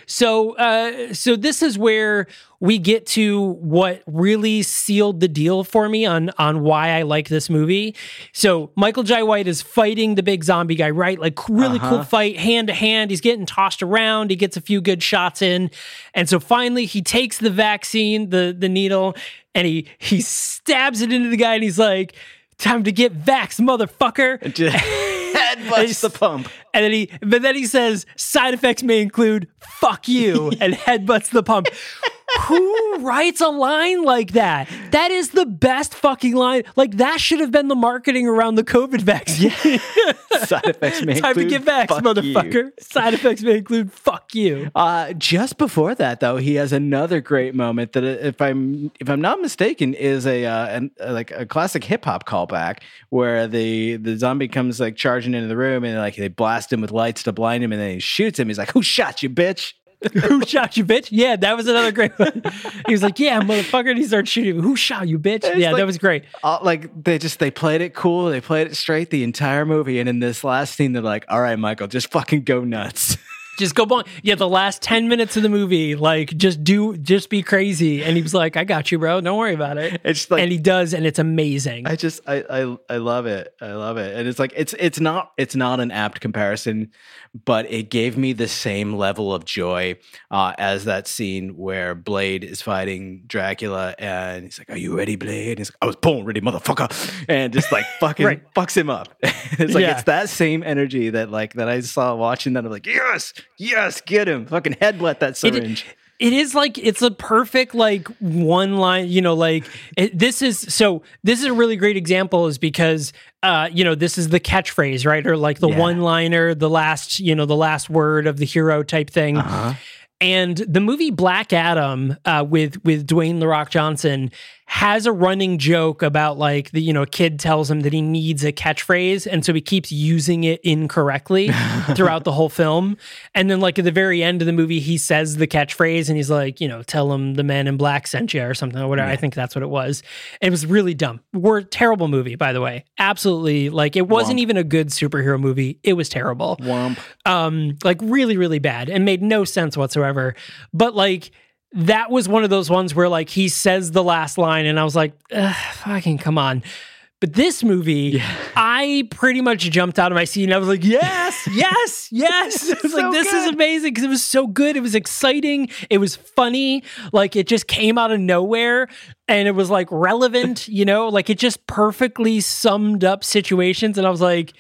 S4: So uh so this is where we get to what really sealed the deal for me on on why I like this movie. So Michael Jai White is fighting the big zombie guy, right? Like really cool
S3: Uh-huh.
S4: fight, hand to hand. He's getting tossed around. He gets a few good shots in, and so finally he takes the vaccine, the the needle, and he he stabs it into the guy, and he's like. Time to get vax, motherfucker.
S3: Headbutts the pump.
S4: And then he, but then he says, side effects may include "fuck you" and headbutts the pump. Who writes a line like that? That is the best fucking line. Like that should have been the marketing around the COVID vaccine.
S3: Side effects may
S4: Time to get vax,
S3: fuck you.
S4: motherfucker. Side effects may include "fuck you."
S3: Uh, just before that, though, he has another great moment that, uh, if I'm if I'm not mistaken, is a uh, an, uh, like a classic hip hop callback where the the zombie comes like charging into the room and like they blast him with lights to blind him and then he shoots him. He's like, "Who shot you, bitch?"
S4: Who shot you, bitch? Yeah, that was another great one. He was like, "Yeah, motherfucker," and he started shooting. Who shot you, bitch? Yeah,
S3: like-
S4: that was great.
S3: Uh, like they just they played it cool, they played it straight the entire movie, and in this last scene, they're like, "All right, Michael, just fucking go nuts."
S4: just go on. Yeah, the last 10 minutes of the movie, like just do just be crazy. And he was like, I got you, bro. Don't worry about it.
S3: It's like
S4: and he does, and it's amazing.
S3: I just I, I I love it. I love it. And it's like it's it's not it's not an apt comparison, but it gave me the same level of joy uh, as that scene where Blade is fighting Dracula and he's like, "Are you ready, Blade?" And he's like, "I was born ready, motherfucker," and just like fucking
S4: Right.
S3: fucks him up. it's like
S4: Yeah.
S3: it's that same energy that like that I saw watching that. I'm like, "Yes, yes, get him, fucking headbutt that
S4: It-
S3: syringe."
S4: it is like it's a perfect like one line you know like it, this is so this is a really great example is because uh you know this is the catchphrase right or like the
S3: Yeah.
S4: one liner the last you know the last word of the hero type thing
S3: Uh-huh.
S4: and the movie Black Adam uh, with with Dwayne the Rock Johnson has a running joke about like the you know a kid tells him that he needs a catchphrase and so he keeps using it incorrectly throughout the whole film. And then like at the very end of the movie he says the catchphrase and he's like you know tell him the man in black sent you or something or whatever. I think that's what it was. It was really dumb. We're terrible movie by the way. Absolutely like it wasn't
S3: Womp.
S4: even a good superhero movie. It was terrible.
S3: Womp.
S4: um like really really bad. And made no sense whatsoever. But like that was one of those ones where like he says the last line and i was like fucking come on. But this movie i pretty much jumped out of my seat and i was like yes yes yes. I was like
S3: so
S4: this is amazing because it was so good. It was exciting. It was funny. Like it just came out of nowhere and it was like relevant you know? Like it just perfectly summed up situations and i was like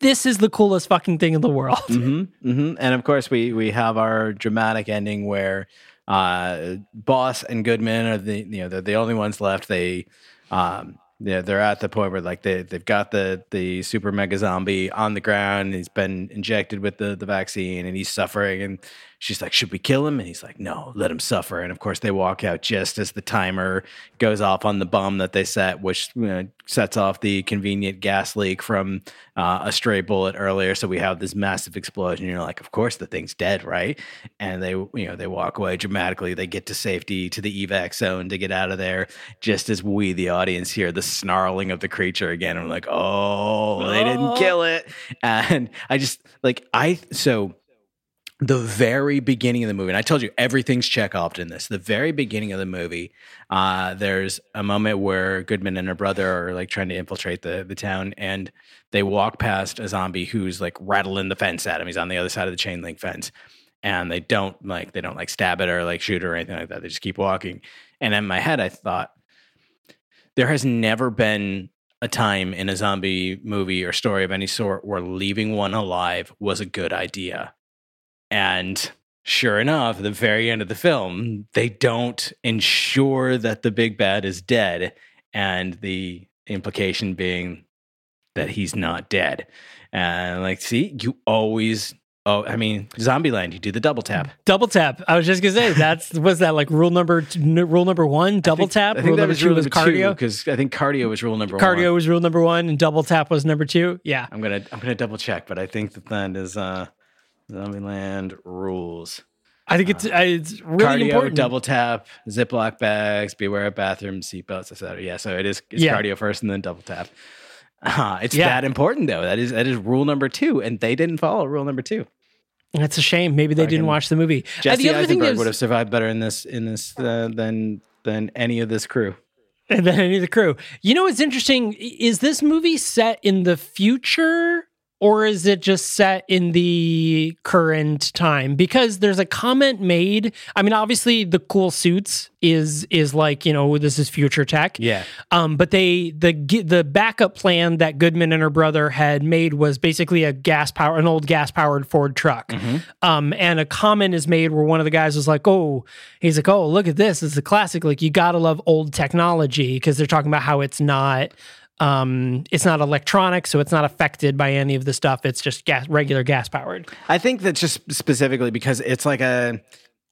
S4: this is the coolest fucking thing in the world.
S3: Hmm hmm And of course, we we have our dramatic ending where uh, Boss and Goodman are the you know they're the only ones left. They um, Yeah, they're at the point where like they they've got the the super mega zombie on the ground. He's been injected with the the vaccine and he's suffering. And she's like, "Should we kill him?" And he's like, "No, let him suffer." And of course, they walk out just as the timer goes off on the bomb that they set, which you know, sets off the convenient gas leak from uh, a stray bullet earlier. So we have this massive explosion. You're like, "Of course, the thing's dead, right?" And they you know they walk away dramatically. They get to safety to the evac zone to get out of there, just as we, the audience, hear the snarling of the creature again. I'm like, "Oh, they didn't kill it," and I just like I so the very beginning of the movie, and I told you everything's Chekhov in this. The very beginning of the movie, uh, there's a moment where Goodman and her brother are like trying to infiltrate the the town, and they walk past a zombie who's like rattling the fence at him. He's on the other side of the chain link fence, and they don't like they don't like stab it or like shoot it or anything like that. They just keep walking. And in my head, I thought there has never been a time in a zombie movie or story of any sort where leaving one alive was a good idea and sure enough, at the very end of the film, they don't ensure that the big bad is dead. And the implication being that he's not dead. And like, see, you always Oh, I mean, Zombieland, you do the double tap.
S4: Double tap. I was just gonna say that's was that like rule number t- n- rule number one. Double
S3: think-
S4: tap.
S3: I think
S4: rule
S3: that
S4: number
S3: was
S4: two
S3: rule
S4: was cardio.
S3: because I think cardio was rule number
S4: Cardio
S3: one.
S4: Cardio was rule number one, and double tap was number two. Yeah.
S3: I'm gonna I'm gonna double check, but I think that that is uh Zombieland rules.
S4: I think it's uh, it's really
S3: cardio,
S4: important.
S3: double tap, Ziploc bags, beware of bathrooms, seatbelts, etc. Yeah, so it is it's
S4: Yeah.
S3: cardio first and then double tap. Uh, it's
S4: Yeah.
S3: that important though. That is that is rule number two, and they didn't follow rule number two.
S4: That's a shame. Maybe they didn't watch the movie. Uh,
S3: Jesse
S4: the other thing
S3: Eisenberg
S4: is,
S3: would have survived better in this in this uh, than than any of this crew.
S4: than any of the crew. You know what's interesting? Is this movie set in the future or is it just set in the current time? Because there's a comment made. I mean, obviously the cool suits is is like, you know, this is future tech.
S3: Yeah,
S4: Um, but they the the backup plan that Goodman and her brother had made was basically a gas power an old gas powered Ford truck. Um, and a comment is made where one of the guys was like, "Oh, he's like, oh, look at this! It's a classic. Like you gotta love old technology because they're talking about how it's not." Um, it's not electronic, so it's not affected by any of the stuff. It's just gas, regular gas powered.
S3: I think that's just specifically because it's like a.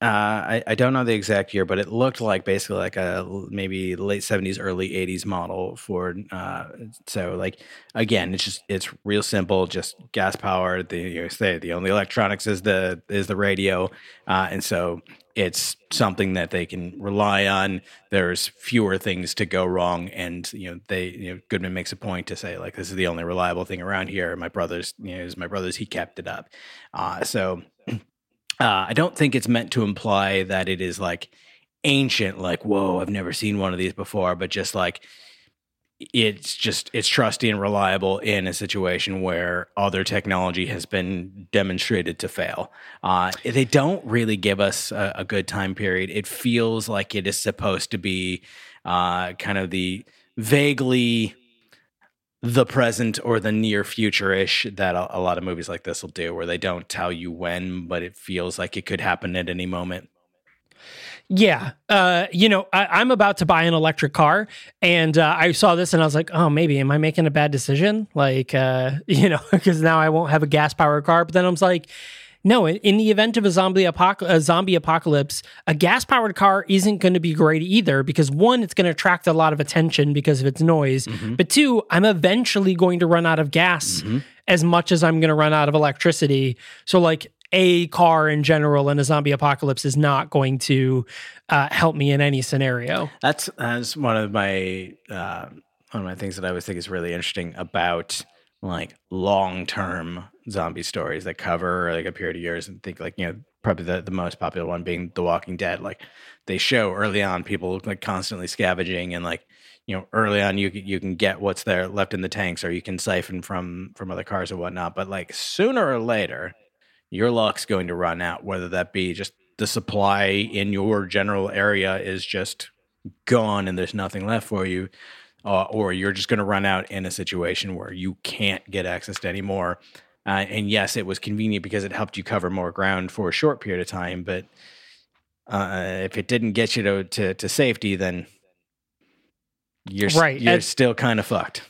S3: Uh, I, I don't know the exact year, but it looked like basically like a maybe late seventies, early eighties model Ford. Uh, so like again, it's just it's real simple, just gas powered. The you know, say the only electronics is the is the radio, uh, and so it's something that they can rely on. There's fewer things to go wrong, and you know they you know Goodman makes a point to say like this is the only reliable thing around here. My brother's you know is my brother's. He kept it up, uh, so. Uh, I don't think it's meant to imply that it is like ancient, like, whoa, I've never seen one of these before, but just like it's just it's trusty and reliable in a situation where other technology has been demonstrated to fail. Uh, they don't really give us a, a good time period. It feels like it is supposed to be uh, kind of the vaguely the present or the near future ish that a, a lot of movies like this will do, where they don't tell you when, but it feels like it could happen at any moment.
S4: Yeah. Uh, you know, I, I'm about to buy an electric car and uh, I saw this and I was like, oh, maybe am I making a bad decision? Like, uh, you know, because now I won't have a gas powered car. But then I was like, no, in, in the event of a zombie, apoc- a zombie apocalypse, a gas powered car isn't going to be great either because one, it's going to attract a lot of attention because of its noise. But two, I'm eventually going to run out of gas as much as I'm going to run out of electricity. So, like, a car in general in a zombie apocalypse is not going to uh, help me in any scenario.
S3: That's that's one of my uh, one of my things that I always think is really interesting about like long term zombie stories that cover like a period of years and think like you know probably the, the most popular one being The Walking Dead. Like they show early on people like constantly scavenging and like you know early on you you can get what's there left in the tanks or you can siphon from from other cars or whatnot. But like sooner or later, your luck's going to run out. Whether that be just the supply in your general area is just gone and there's nothing left for you, uh, or you're just going to run out in a situation where you can't get access to any more. Uh, and yes, it was convenient because it helped you cover more ground for a short period of time. But uh, if it didn't get you to, to, to safety, then you're
S4: Right,
S3: You're
S4: and-
S3: still kind of fucked.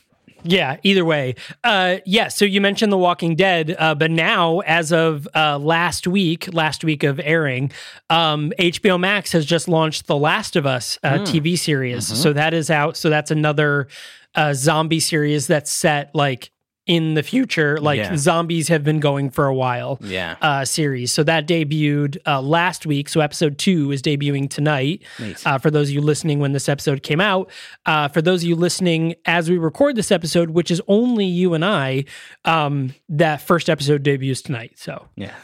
S4: Yeah, either way. Uh, yeah, so you mentioned The Walking Dead, uh, but now, as of uh, last week, last week of airing, um, HBO Max has just launched The Last of Us uh, TV series. So that is out. So that's another uh, zombie series that's set like in the future. Like
S3: Yeah.
S4: zombies have been going for a while.
S3: Yeah.
S4: Uh, series. So that debuted uh, last week. So episode two is debuting tonight.
S3: Nice.
S4: Uh, for those of you listening when this episode came out, uh, for those of you listening as we record this episode, which is only you and I, um, that first episode debuts tonight. So
S3: yeah.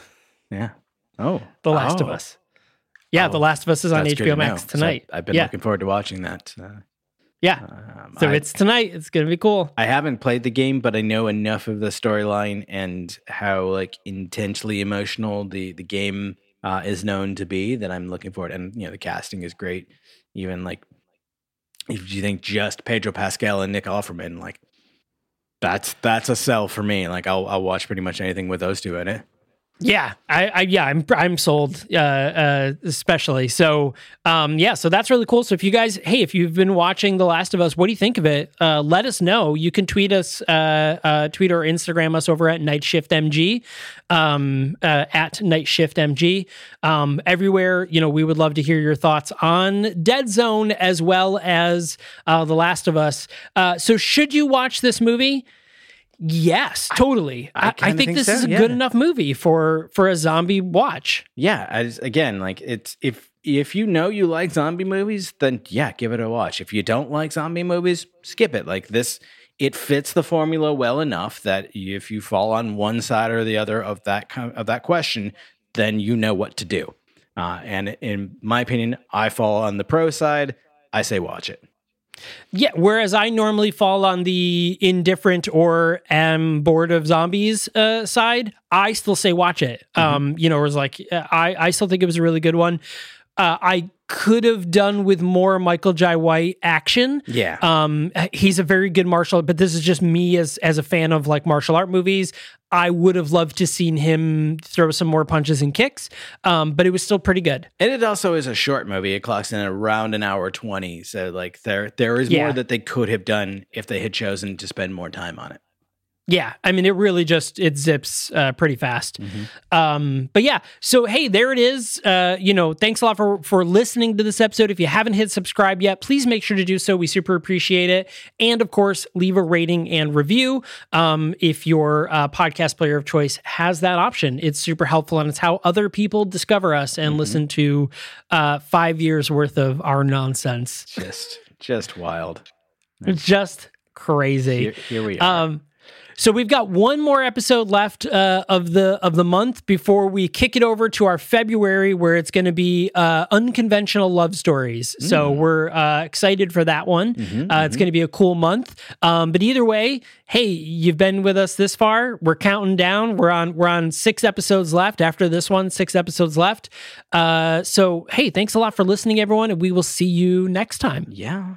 S3: Yeah. Oh,
S4: The Last of
S3: Oh.
S4: Us. Yeah,
S3: Oh,
S4: The Last of Us is on
S3: That's
S4: HBO Max
S3: know. So
S4: tonight.
S3: I've been
S4: yeah,
S3: looking forward to watching that.
S4: Yeah.
S3: um,
S4: So
S3: I-
S4: it's tonight. It's gonna be cool.
S3: I haven't played the game, but I know enough of the storyline and how like intensely emotional the the game uh, is known to be that I'm looking forward. And you know, the casting is great. Even like if you think just Pedro Pascal and Nick Offerman, like that's that's a sell for me. Like I'll I'll watch pretty much anything with those two in it.
S4: Yeah, I, I yeah, I'm I'm sold, uh, uh, especially. So, um, yeah, so that's really cool. So, if you guys, hey, if you've been watching The Last of Us, what do you think of it? Uh, let us know. You can tweet us, uh, uh, tweet or Instagram us over at Night Shift MG, um, uh, at Night Shift MG. Um, everywhere, you know, we would love to hear your thoughts on Dead Zone as well as uh, The Last of Us. Uh, so, should you watch this movie? Yes, totally.
S3: I
S4: I, I, think,
S3: think
S4: this
S3: so,
S4: is a
S3: yeah.
S4: good enough movie for for a zombie watch.
S3: Yeah, again, like it's if if you know you like zombie movies, then yeah, give it a watch. If you don't like zombie movies, skip it. Like this, it fits the formula well enough that if you fall on one side or the other of that kind of that question, then you know what to do. Uh, and in my opinion, I fall on the pro side. I say watch it.
S4: Yeah. Whereas I normally fall on the indifferent or am bored of zombies uh, side, I still say watch it. Um, you know, it was like uh, I I still think it was a really good one. Uh, I could have done with more Michael Jai White action.
S3: Yeah.
S4: Um, he's a very good martial, but this is just me as as a fan of like martial art movies. I would have loved to seen him throw some more punches and kicks, um, but it was still pretty good.
S3: And it also is a short movie. It clocks in around an hour twenty. So like there there is
S4: Yeah.
S3: more that they could have done if they had chosen to spend more time on it.
S4: Yeah, I mean, it really just it zips uh, pretty fast. Um, but yeah, so hey, there it is. Uh, you know, thanks a lot for for listening to this episode. If you haven't hit subscribe yet, please make sure to do so. We super appreciate it, and of course, leave a rating and review um, if your uh, podcast player of choice has that option. It's super helpful, and it's how other people discover us and listen to uh, five years worth of our nonsense.
S3: Just just wild.
S4: Just crazy.
S3: Here, here we are.
S4: Um, so we've got one more episode left uh, of the of the month before we kick it over to our February, where it's going to be uh, unconventional love stories. So we're uh, excited for that one. uh, It's going to be a cool month. Um, but either way, hey, you've been with us this far. We're counting down. We're on we're on six episodes left. After this one, six episodes left. Uh, so hey, thanks a lot for listening, everyone, and we will see you next time.
S3: yeah.